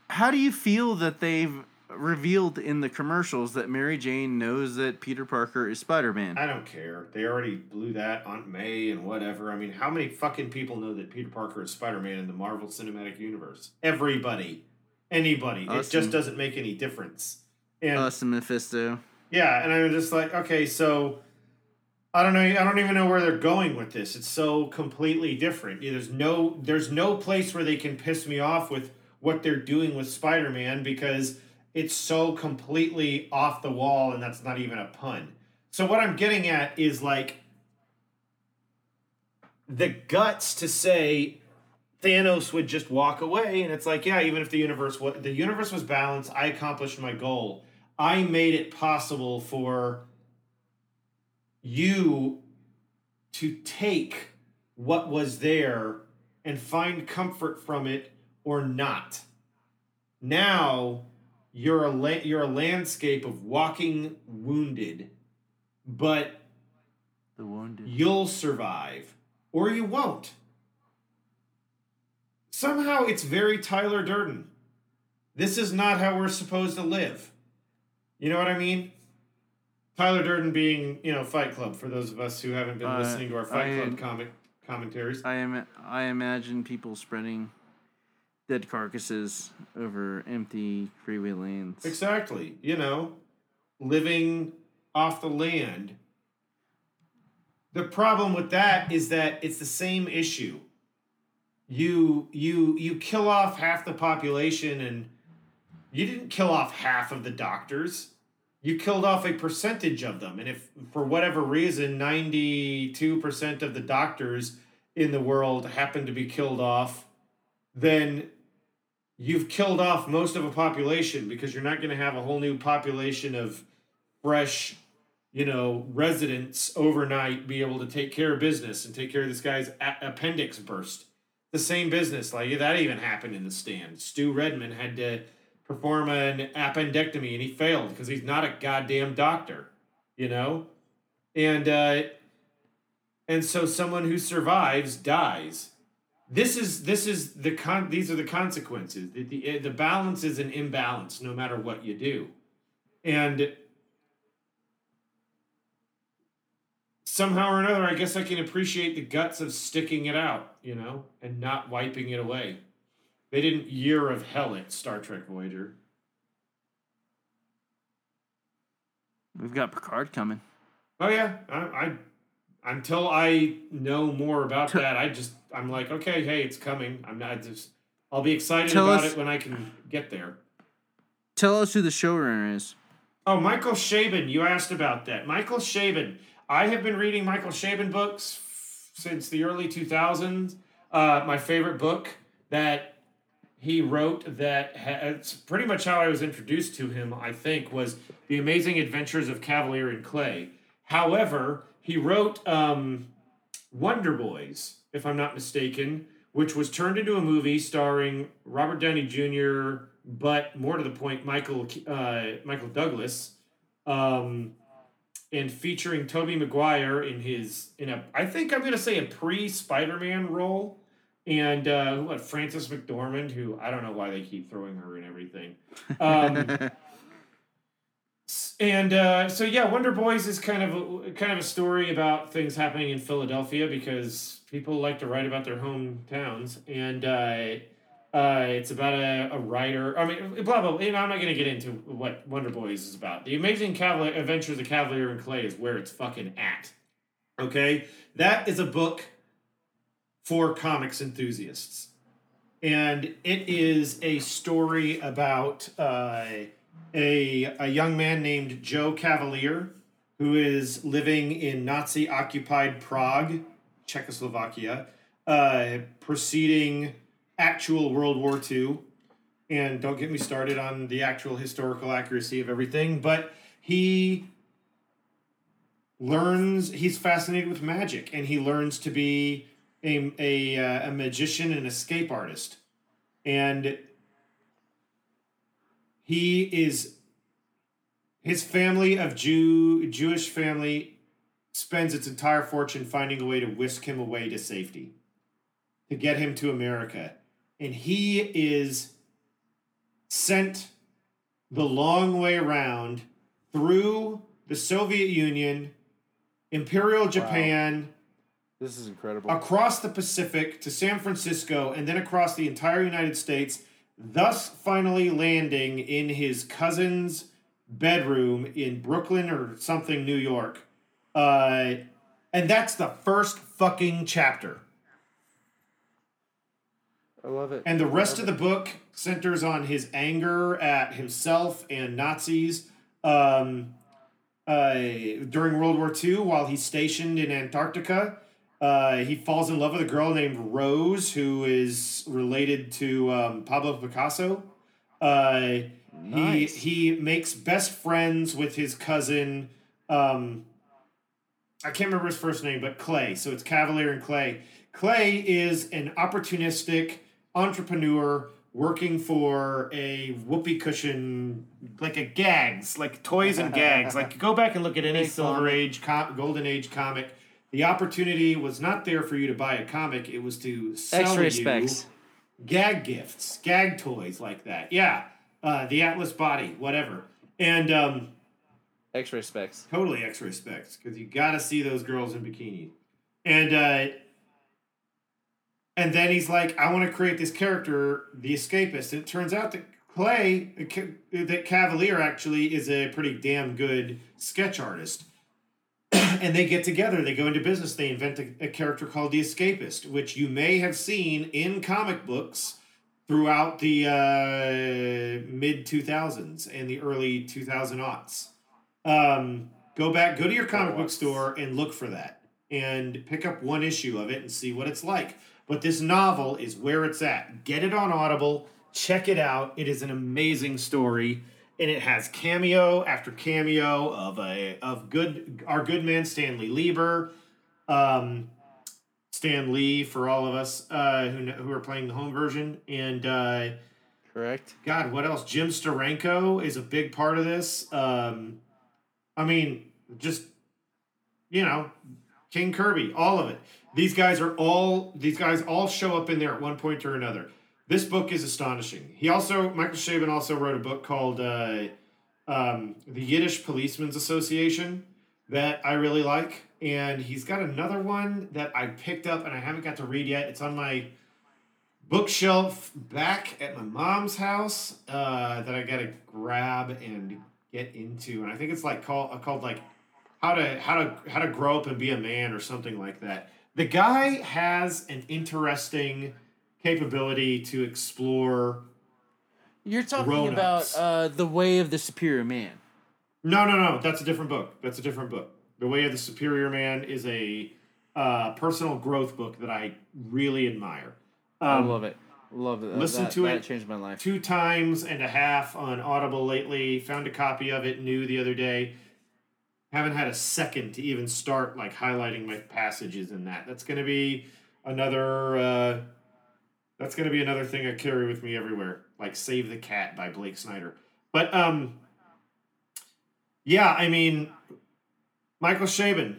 how do you feel that they've revealed in the commercials that Mary Jane knows that Peter Parker is Spider Man? I don't care. They already blew that on May and whatever. I mean, how many fucking people know that Peter Parker is Spider Man in the Marvel Cinematic Universe? Everybody, anybody. It just and- doesn't make any difference. And Us and Mephisto. Yeah, and I'm just like, okay, so I don't know. I don't even know where they're going with this. It's so completely different. There's no, there's no place where they can piss me off with what they're doing with Spider-Man because it's so completely off the wall, and that's not even a pun. So what I'm getting at is like the guts to say Thanos would just walk away, and it's like, yeah, even if the universe was the universe was balanced, I accomplished my goal. I made it possible for you to take what was there and find comfort from it or not. Now you're a la- you're a landscape of walking wounded, but The wounded. you'll survive or you won't. Somehow it's very Tyler Durden. This is not how we're supposed to live. You know what I mean? Tyler Durden being, you know, Fight Club for those of us who haven't been Uh, listening to our Fight I- Club comic commentaries. I am I imagine people spreading dead carcasses over empty freeway lanes. Exactly. You know, living off the land. The problem with that is that it's the same issue. You you you kill off half the population and you didn't kill off half of the doctors. You killed off a percentage of them. And if for whatever reason 92% of the doctors in the world happen to be killed off, then you've killed off most of a population because you're not going to have a whole new population of fresh, you know, residents overnight be able to take care of business and take care of this guy's a- appendix burst. The same business, like that even happened in the stand. Stu Redman had to perform an appendectomy and he failed because he's not a goddamn doctor, you know? And uh and so someone who survives dies this is this is the con these are the consequences. The, the, the balance is an imbalance no matter what you do. And somehow or another i guess i can appreciate the guts of sticking it out you know and not wiping it away. They didn't year of hell it star trek voyager. We've got Picard coming. oh yeah. I, I until i know more about that i just i'm like okay hey it's coming i'm not just i'll be excited Tell about us- it when i can get there Tell us who the showrunner is. Oh, Michael Chabon. You asked about that. Michael Chabon. I have been reading Michael Chabon books f- since the early 2000s. Uh, my favorite book that he wrote that ha- it's pretty much how I was introduced to him, I think, was The Amazing Adventures of Kavalier and Clay. However, he wrote um, Wonder Boys, if I'm not mistaken, which was turned into a movie starring Robert Downey Jr., but more to the point, Michael uh, Michael Douglas, um, and featuring Tobey Maguire in his in a I think I'm gonna say a pre Spider Man role, and uh, what Frances McDormand, who I don't know why they keep throwing her in everything. Um, And uh, so yeah, Wonder Boys is kind of a, kind of a story about things happening in Philadelphia because people like to write about their hometowns, and uh, uh, it's about a, a writer. I mean, blah blah. blah. You know, I'm not going to get into what Wonder Boys is about. The Amazing Kavalier Adventures of Kavalier and Clay is where it's fucking at. Okay, that is a book for comics enthusiasts, and it is a story about. Uh, a, a young man named Joe Kavalier, who is living in Nazi occupied Prague, Czechoslovakia, uh, preceding actual World War II. And don't get me started on the actual historical accuracy of everything, but he learns he's fascinated with magic and he learns to be a, a, uh, a magician and escape artist and he is his family of Jew Jewish family spends its entire fortune finding a way to whisk him away to safety to get him to America and he is sent the long way around through the Soviet Union Imperial Japan This is incredible. across the Pacific to San Francisco and then across the entire United States, thus finally landing in his cousin's bedroom in Brooklyn or something, New York. Uh, and that's the first fucking chapter. I love it. And the rest of the book centers on his anger at himself and Nazis um, uh, during World War II while he's stationed in Antarctica. Uh, he falls in love with a girl named Rose, who is related to um, Pablo Picasso. Uh, Nice. He he makes best friends with his cousin. Um, I can't remember his first name, but Clay. So it's Kavalier and Clay. Clay is an opportunistic entrepreneur working for a whoopee cushion, like a gags, like toys and gags. Like go back and look at any Silver. Age, com- Golden Age comic. The opportunity was not there for you to buy a comic; it was to sell X-ray you specs. gag gifts, gag toys like that. Yeah, uh, the Atlas body, whatever, and um, X-ray specs. totally X-ray specs because you got to see those girls in bikini, and uh, and then he's like, I want to create this character, the escapist. And it turns out that Clay, uh, that Kavalier actually is a pretty damn good sketch artist. and they get together, they go into business, they invent a, a character called the Escapist, which you may have seen in comic books throughout the uh, mid 2000s and the early 2000 aughts. Um, go back, go to your comic book store and look for that and pick up one issue of it and see what it's like. But this novel is where it's at. Get it on Audible, check it out. It is an amazing story. And it has cameo after cameo of a of good our good man Stanley Lieber, um, Stan Lee for all of us uh, who who are playing the home version, and uh, Correct. God, what else? Jim Steranko is a big part of this. Um, I mean, just you know, King Kirby, all of it. These guys are all these guys all show up in there at one point or another. This book is astonishing. He also Michael Chabon also wrote a book called uh, um, the Yiddish Policemen's Association that I really like, and he's got another one that I picked up and I haven't got to read yet. It's on my bookshelf back at my mom's house uh, that I gotta grab and get into, and I think it's like called called like how to how to how to grow up and be a man or something like that. The guy has an interesting capability to explore. You're talking Grown-ups. about uh, the way of the superior man. No, no, no. That's a different book. That's a different book. The Way of the Superior Man is a uh, personal growth book that I really admire. I Um, love it. Love it. listen that, to that it. changed my life. two times and a half on Audible lately. Found a copy of it new the other day. Haven't had a second to even start like highlighting my passages in that. That's gonna be another. Uh, that's gonna be another thing I carry with me everywhere, like "Save the Cat" by Blake Snyder. But um, yeah, I mean, Michael Chabon,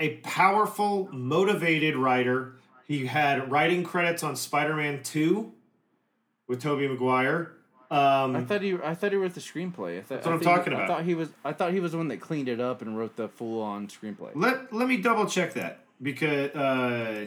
a powerful, motivated writer. He had writing credits on Spider-Man Two with Tobey Maguire. Um, I thought he. I thought he wrote the screenplay. I thought, That's what I I'm talking I about. thought he was. I thought he was the one that cleaned it up and wrote the full-on screenplay. let let me double check that because uh,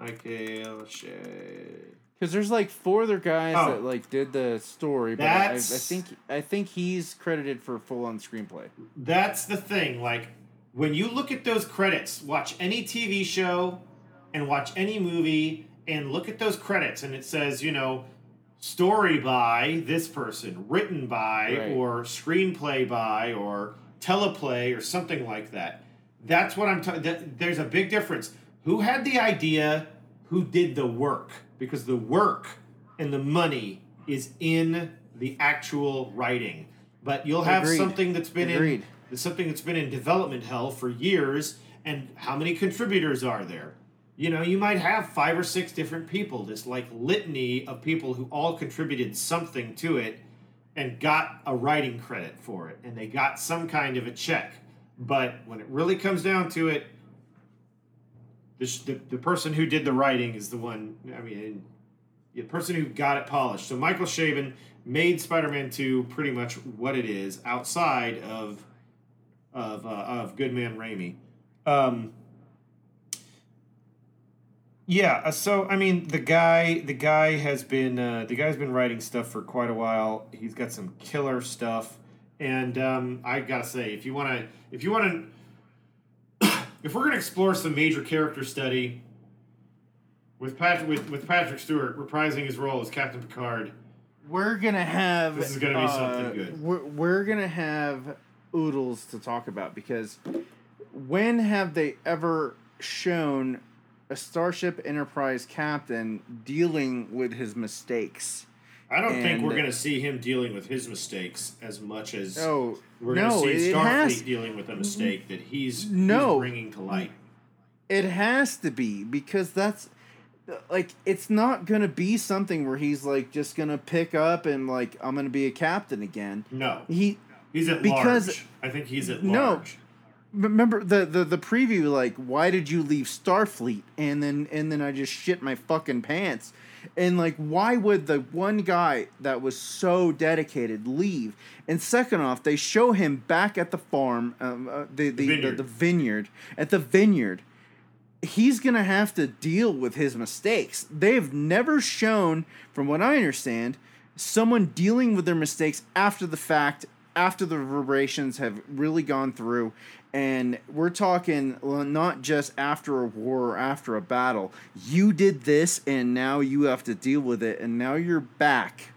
Michael Chabon. Oh, because there's like four other guys Oh. that like did the story, but I, I think I think he's credited for full-on screenplay. That's the thing. Like when you look at those credits, watch any TV show and watch any movie and look at those credits and it says, you know, story by this person, written by Right. or screenplay by or teleplay or something like that. That's what I'm talking. That, there's a big difference. Who had the idea? Who did the work? Because the work and the money is in the actual writing. But you'll have Agreed. something that's been Agreed. in something that's been in development hell for years. And how many contributors are there? You know, you might have five or six different people, this like litany of people who all contributed something to it and got a writing credit for it, and they got some kind of a check. But when it really comes down to it, the, the, the person who did the writing is the one, I mean, the person who got it polished. So Michael Chabon made Spider-Man 2 pretty much what it is outside of of uh, of Goodman Raimi. Um, yeah, uh, so I mean, the guy, the guy has been, uh, the guy's been writing stuff for quite a while. He's got some killer stuff, and um, I gotta say, if you want to, if you want to, if we're gonna explore some major character study with Patrick, with, with Patrick Stewart reprising his role as Captain Picard, We're gonna have. This is gonna be uh, something good. We're, we're gonna have oodles to talk about because when have they ever shown a Starship Enterprise captain dealing with his mistakes? I don't think we're gonna see him dealing with his mistakes as much as Oh we're gonna no! see Starfleet dealing with a mistake that he's, he's No. bringing to light. It has to be because that's like it's not gonna be something where he's like just gonna pick up and like I'm gonna be a captain again. No, He he's at Because- large. I think he's at No. large. remember the, the the preview like why did you leave Starfleet and then and then I just shit my fucking pants and like why would the one guy that was so dedicated leave and second off they show him back at the farm um, uh, the, the, the, vineyard. the vineyard at the vineyard he's gonna have to deal with his mistakes. They've never shown, from what I understand, someone dealing with their mistakes after the fact, after the reverberations have really gone through. And we're talking well, not just after a war or after a battle. You did this, and now you have to deal with it, and now you're back.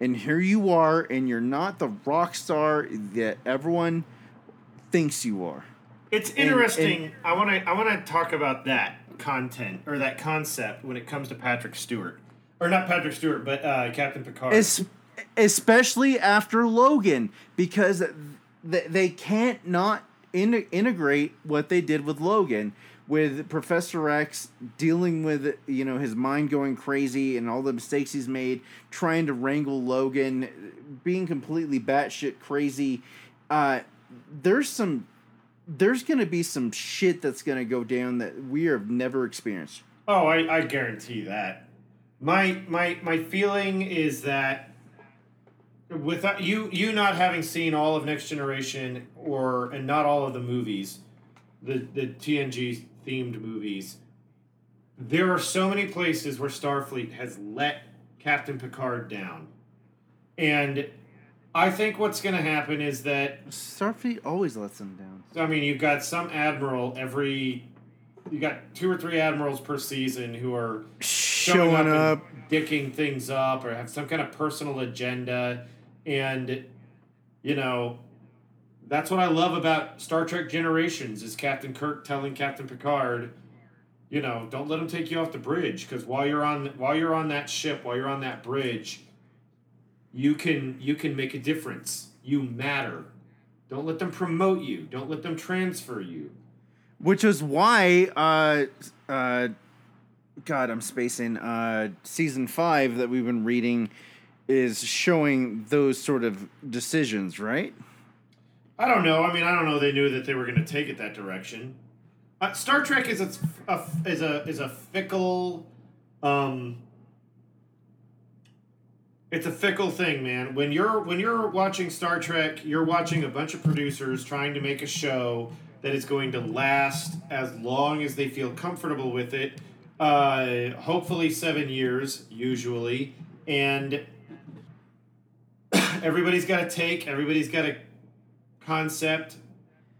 And here you are, and you're not the rock star that everyone thinks you are. It's interesting. I want to I want to talk about that content or that concept when it comes to Patrick Stewart, or not Patrick Stewart, but uh, Captain Picard. Es- especially after Logan, because th- they can't not in- integrate what they did with Logan, with Professor X dealing with you know his mind going crazy and all the mistakes he's made, trying to wrangle Logan, being completely batshit crazy. Uh, there's some. There's gonna be some shit that's gonna go down that we have never experienced. Oh, I, I guarantee that. My my my feeling is that without you you not having seen all of Next Generation or and not all of the movies, the the TNG themed movies, there are so many places where Starfleet has let Captain Picard down. And I think what's going to happen is that Starfleet always lets them down. I mean, you've got some admiral every. You got two or three admirals per season who are showing, Showing up, up. dicking things up, or have some kind of personal agenda, and you know, that's what I love about Star Trek Generations is Captain Kirk telling Captain Picard, you know, don't let him take you off the bridge because while you're on while you're on that ship, while you're on that bridge, you can you can make a difference. You matter. Don't let them promote you. Don't let them transfer you. which is why uh uh god i'm spacing uh season five that we've been reading is showing those sort of decisions right I don't know. I mean, I don't know. They knew that they were going to take it that direction. Uh, Star Trek is a, a is a is a fickle, um, it's a fickle thing, man. When you're when you're watching Star Trek, you're watching a bunch of producers trying to make a show that is going to last as long as they feel comfortable with it. Uh, hopefully, seven years usually, and everybody's got a take. Everybody's got a concept,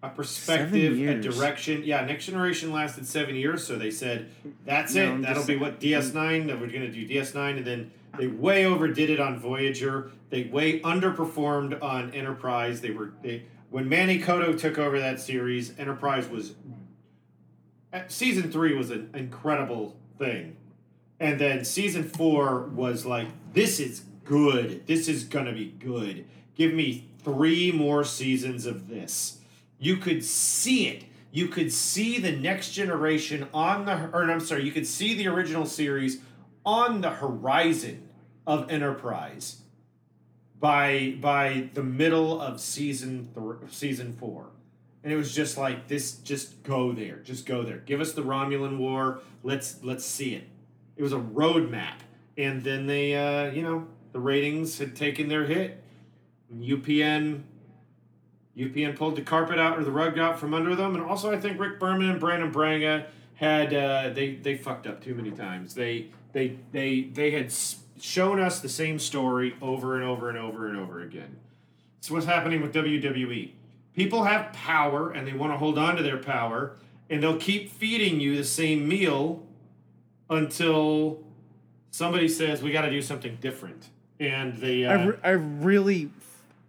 a perspective, a direction. Yeah, Next Generation lasted seven years, so they said that's No, it. I'm That'll be what DS9. That we're gonna do DS9, and then they way overdid it on Voyager. They way underperformed on Enterprise. They were they when Manny Coto took over that series, Enterprise was uh, season three was an incredible thing, and then season four was like this is good. This is gonna be good. Give me three more seasons of this. You could see it. You could see the next generation on the, or I'm sorry, you could see the original series on the horizon of Enterprise by by the middle of season th- season four, and it was just like this. Just go there. Just go there. Give us the Romulan War. Let's let's see it. It was a roadmap, and then they, uh, you know, the ratings had taken their hit. UPN UPN pulled the carpet out or the rug out from under them, and also I think Rick Berman and Brannon Braga had uh, they they fucked up too many times. They they they they had shown us the same story over and over and over and over again. So what's happening with WWE? People have power and they want to hold on to their power, and they'll keep feeding you the same meal until somebody says we got to do something different. And the uh, I, re- I really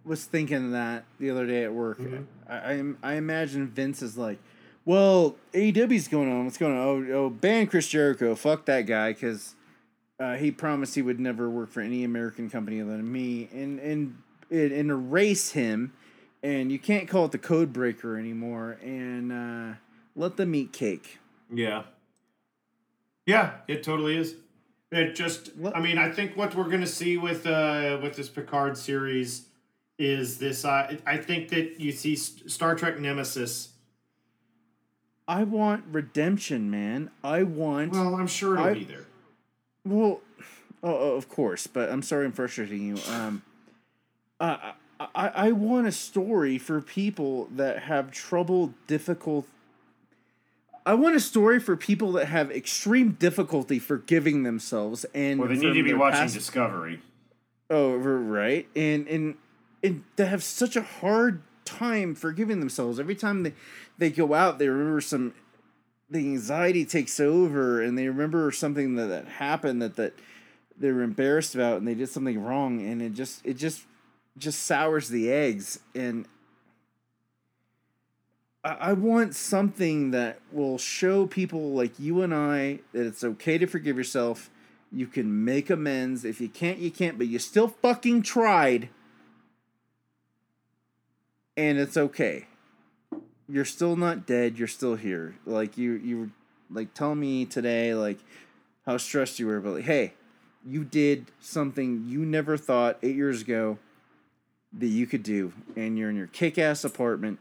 was thinking that the other day at work. Mhm. I, I I imagine Vince is like, well, AEW's going on. What's going on? Oh, oh ban Chris Jericho. Fuck that guy because uh, he promised he would never work for any American company other than me, and and and, and erase him. And you can't call it the code breaker anymore. And uh, let them eat cake. Yeah. Yeah, it totally is. It just I mean, I think what we're gonna see with uh with this Picard series is this uh I think that you see Star Trek Nemesis. I want redemption, man. I want. Well, I'm sure it'll I- be there. Well, oh, oh, of course, but I'm sorry I'm frustrating you. Um, uh, I, I I want a story for people that have trouble, difficult. I want a story for people that have extreme difficulty forgiving themselves and Well, they need to be watching past- Discovery. Oh, right, and and and they have such a hard time forgiving themselves every time they they go out. They remember some, the anxiety takes over, and they remember something that, that happened that that they were embarrassed about, and they did something wrong, and it just it just just sours the eggs, and I, want something that will show people like you and I that it's okay to forgive yourself. You can make amends. If you can't, you can't, but you still fucking tried. And it's okay. You're still not dead. You're still here. Like you you were like telling me today like how stressed you were, but like, hey, you did something you never thought 8 years ago that you could do and you're in your kick-ass apartment.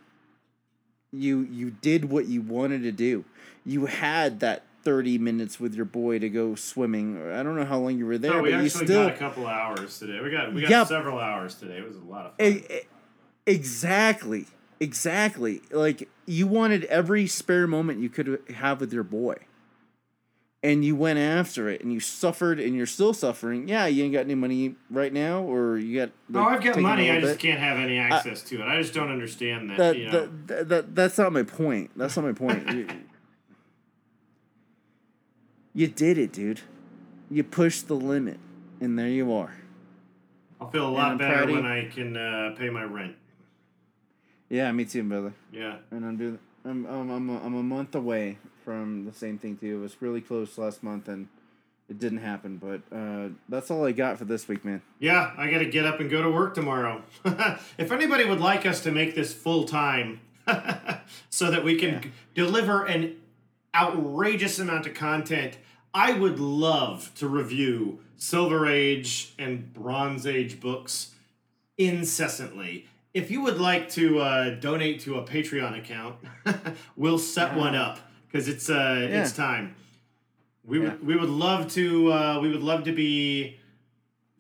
You you did what you wanted to do. You had that 30 minutes with your boy to go swimming. I don't know how long you were there, No, we but you still got a couple hours today. We got we got Yep. several hours today. It was a lot of fun. E- exactly. Exactly. Like you wanted every spare moment you could have with your boy. And you went after it and you suffered and you're still suffering. Yeah, you ain't got any money right now or you got no, I've got money. I just bit. can't have any access to it. I just don't understand that. that, you know. that, that, that that's not my point. That's not my point. you, you did it, dude. You pushed the limit and there you are. I'll feel a lot better when. I can uh, pay my rent. Yeah, me too, brother. Yeah. and I'm doing. I'm I'm I'm a, I'm a month away from the same thing too. It was really close last month and it didn't happen. But uh, that's all I got for this week, man. Yeah, I got to get up and go to work tomorrow. if anybody would like us to make this full time so that we can Yeah. deliver an outrageous amount of content, I would love to review Silver Age and Bronze Age books incessantly. If you would like to uh, donate to a Patreon account, we'll set one up because it's uh, Yeah. it's time. We Yeah. would we would love to uh, we would love to be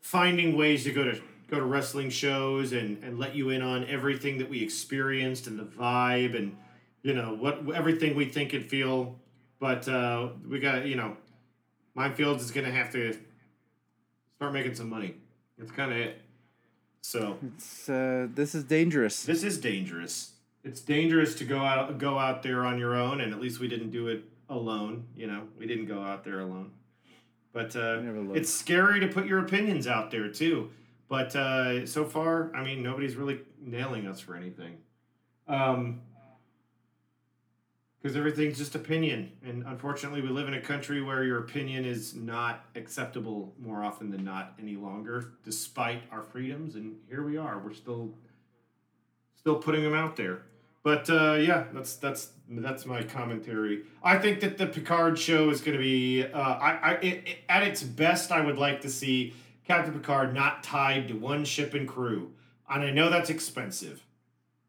finding ways to go to go to wrestling shows and and let you in on everything that we experienced and the vibe and you know what everything we think and feel. But uh, we got you know, Mindfields is gonna have to start making some money. That's kind of it. So It's uh, this is dangerous. this is dangerous. It's dangerous to go out go out there on your own, and at least we didn't do it alone. You know, we didn't go out there alone. But uh, it's scary to put your opinions out there too. But uh, so far, I mean, nobody's really nailing us for anything. Um, because everything's just opinion, and unfortunately, we live in a country where your opinion is not acceptable more often than not any longer, despite our freedoms. And here we are. We're still still putting them out there. But uh, yeah, that's that's that's my commentary. I think that the Picard show is going to be. Uh, I, I it, it, at its best, I would like to see Captain Picard not tied to one ship and crew, and I know that's expensive.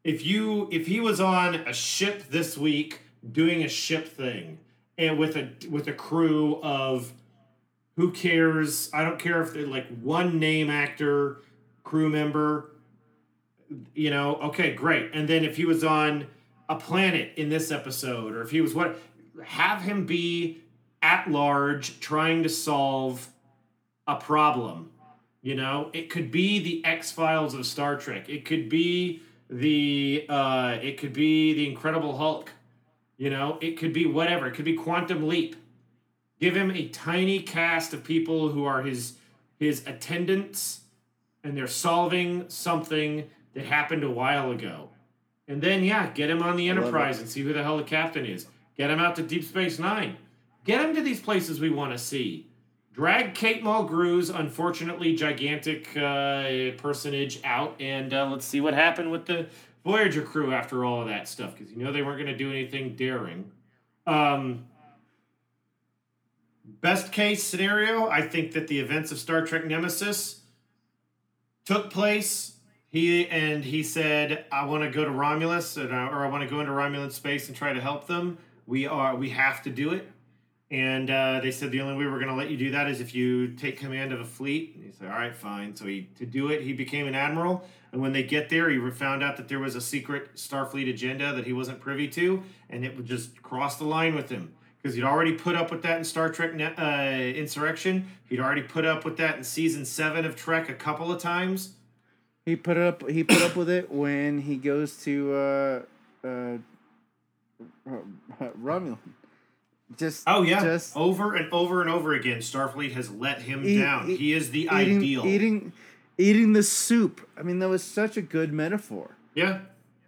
If you if he was on a ship this week doing a ship thing and with a with a crew of who cares? I don't care if they're like one name actor, crew member you know, okay, great. And then if he was on a planet in this episode, or if he was what, have him be at large trying to solve a problem. You know, it could be the X Files of Star Trek. It could be the uh, it could be the Incredible Hulk. You know, it could be whatever. It could be Quantum Leap. Give him a tiny cast of people who are his his attendants, and they're solving something that happened a while ago. And then, yeah, get him on the Enterprise and see who the hell the captain is. Get him out to Deep Space Nine. Get him to these places we want to see. Drag Kate Mulgrew's unfortunately gigantic uh, personage out, and uh, let's see what happened with the Voyager crew after all of that stuff, because you know they weren't going to do anything daring. Um, best case scenario, I think that the events of Star Trek Nemesis took place he and he said, "I want to go to Romulus, and I, or I want to go into Romulan space and try to help them. We are, we have to do it." And uh, they said the only way we're going to let you do that is if you take command of a fleet. And he said, "All right, fine." So he to do it, he became an admiral. And when they get there, he found out that there was a secret Starfleet agenda that he wasn't privy to, and it would just cross the line with him because he'd already put up with that in Star Trek uh, Insurrection. He'd already put up with that in season seven of Trek a couple of times. He put up. He put up with it when he goes to uh, uh, Romulan. Just Oh yeah, just over and over and over again, Starfleet has let him Eat- down. eat- he is the eating, ideal. Eating, eating the soup. I mean, that was such a good metaphor. Yeah,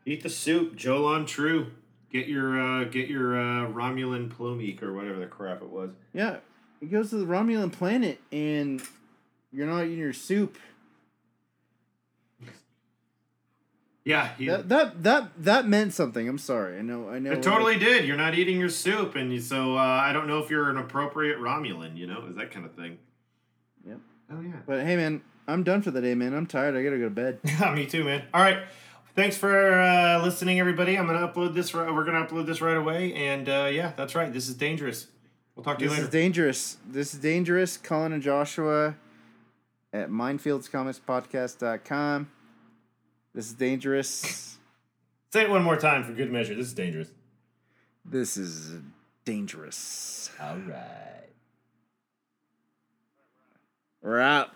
eat the soup, Jolan tru. Get your uh, get your uh, Romulan plomeek or whatever the crap it was. Yeah, he goes to the Romulan planet, and you're not eating your soup. Yeah, he, That that that that meant something. I'm sorry. I know. I know. it totally did. You're not eating your soup, and you, so uh, I don't know if you're an appropriate Romulan. You know, is that kind of thing. Yep. Oh yeah. But hey, man, I'm done for the day, man. I'm tired. I gotta go to bed. Me too, man. All right. Thanks for uh, listening, everybody. I'm gonna upload this. Right, we're gonna upload this right away, and uh, yeah, that's right. This is dangerous. We'll talk to you later. This is dangerous. This is dangerous. Colin and Joshua at mindfieldscomicspodcast.com. This is dangerous. Say it one more time for good measure. This is dangerous. This is dangerous. All right. We're out.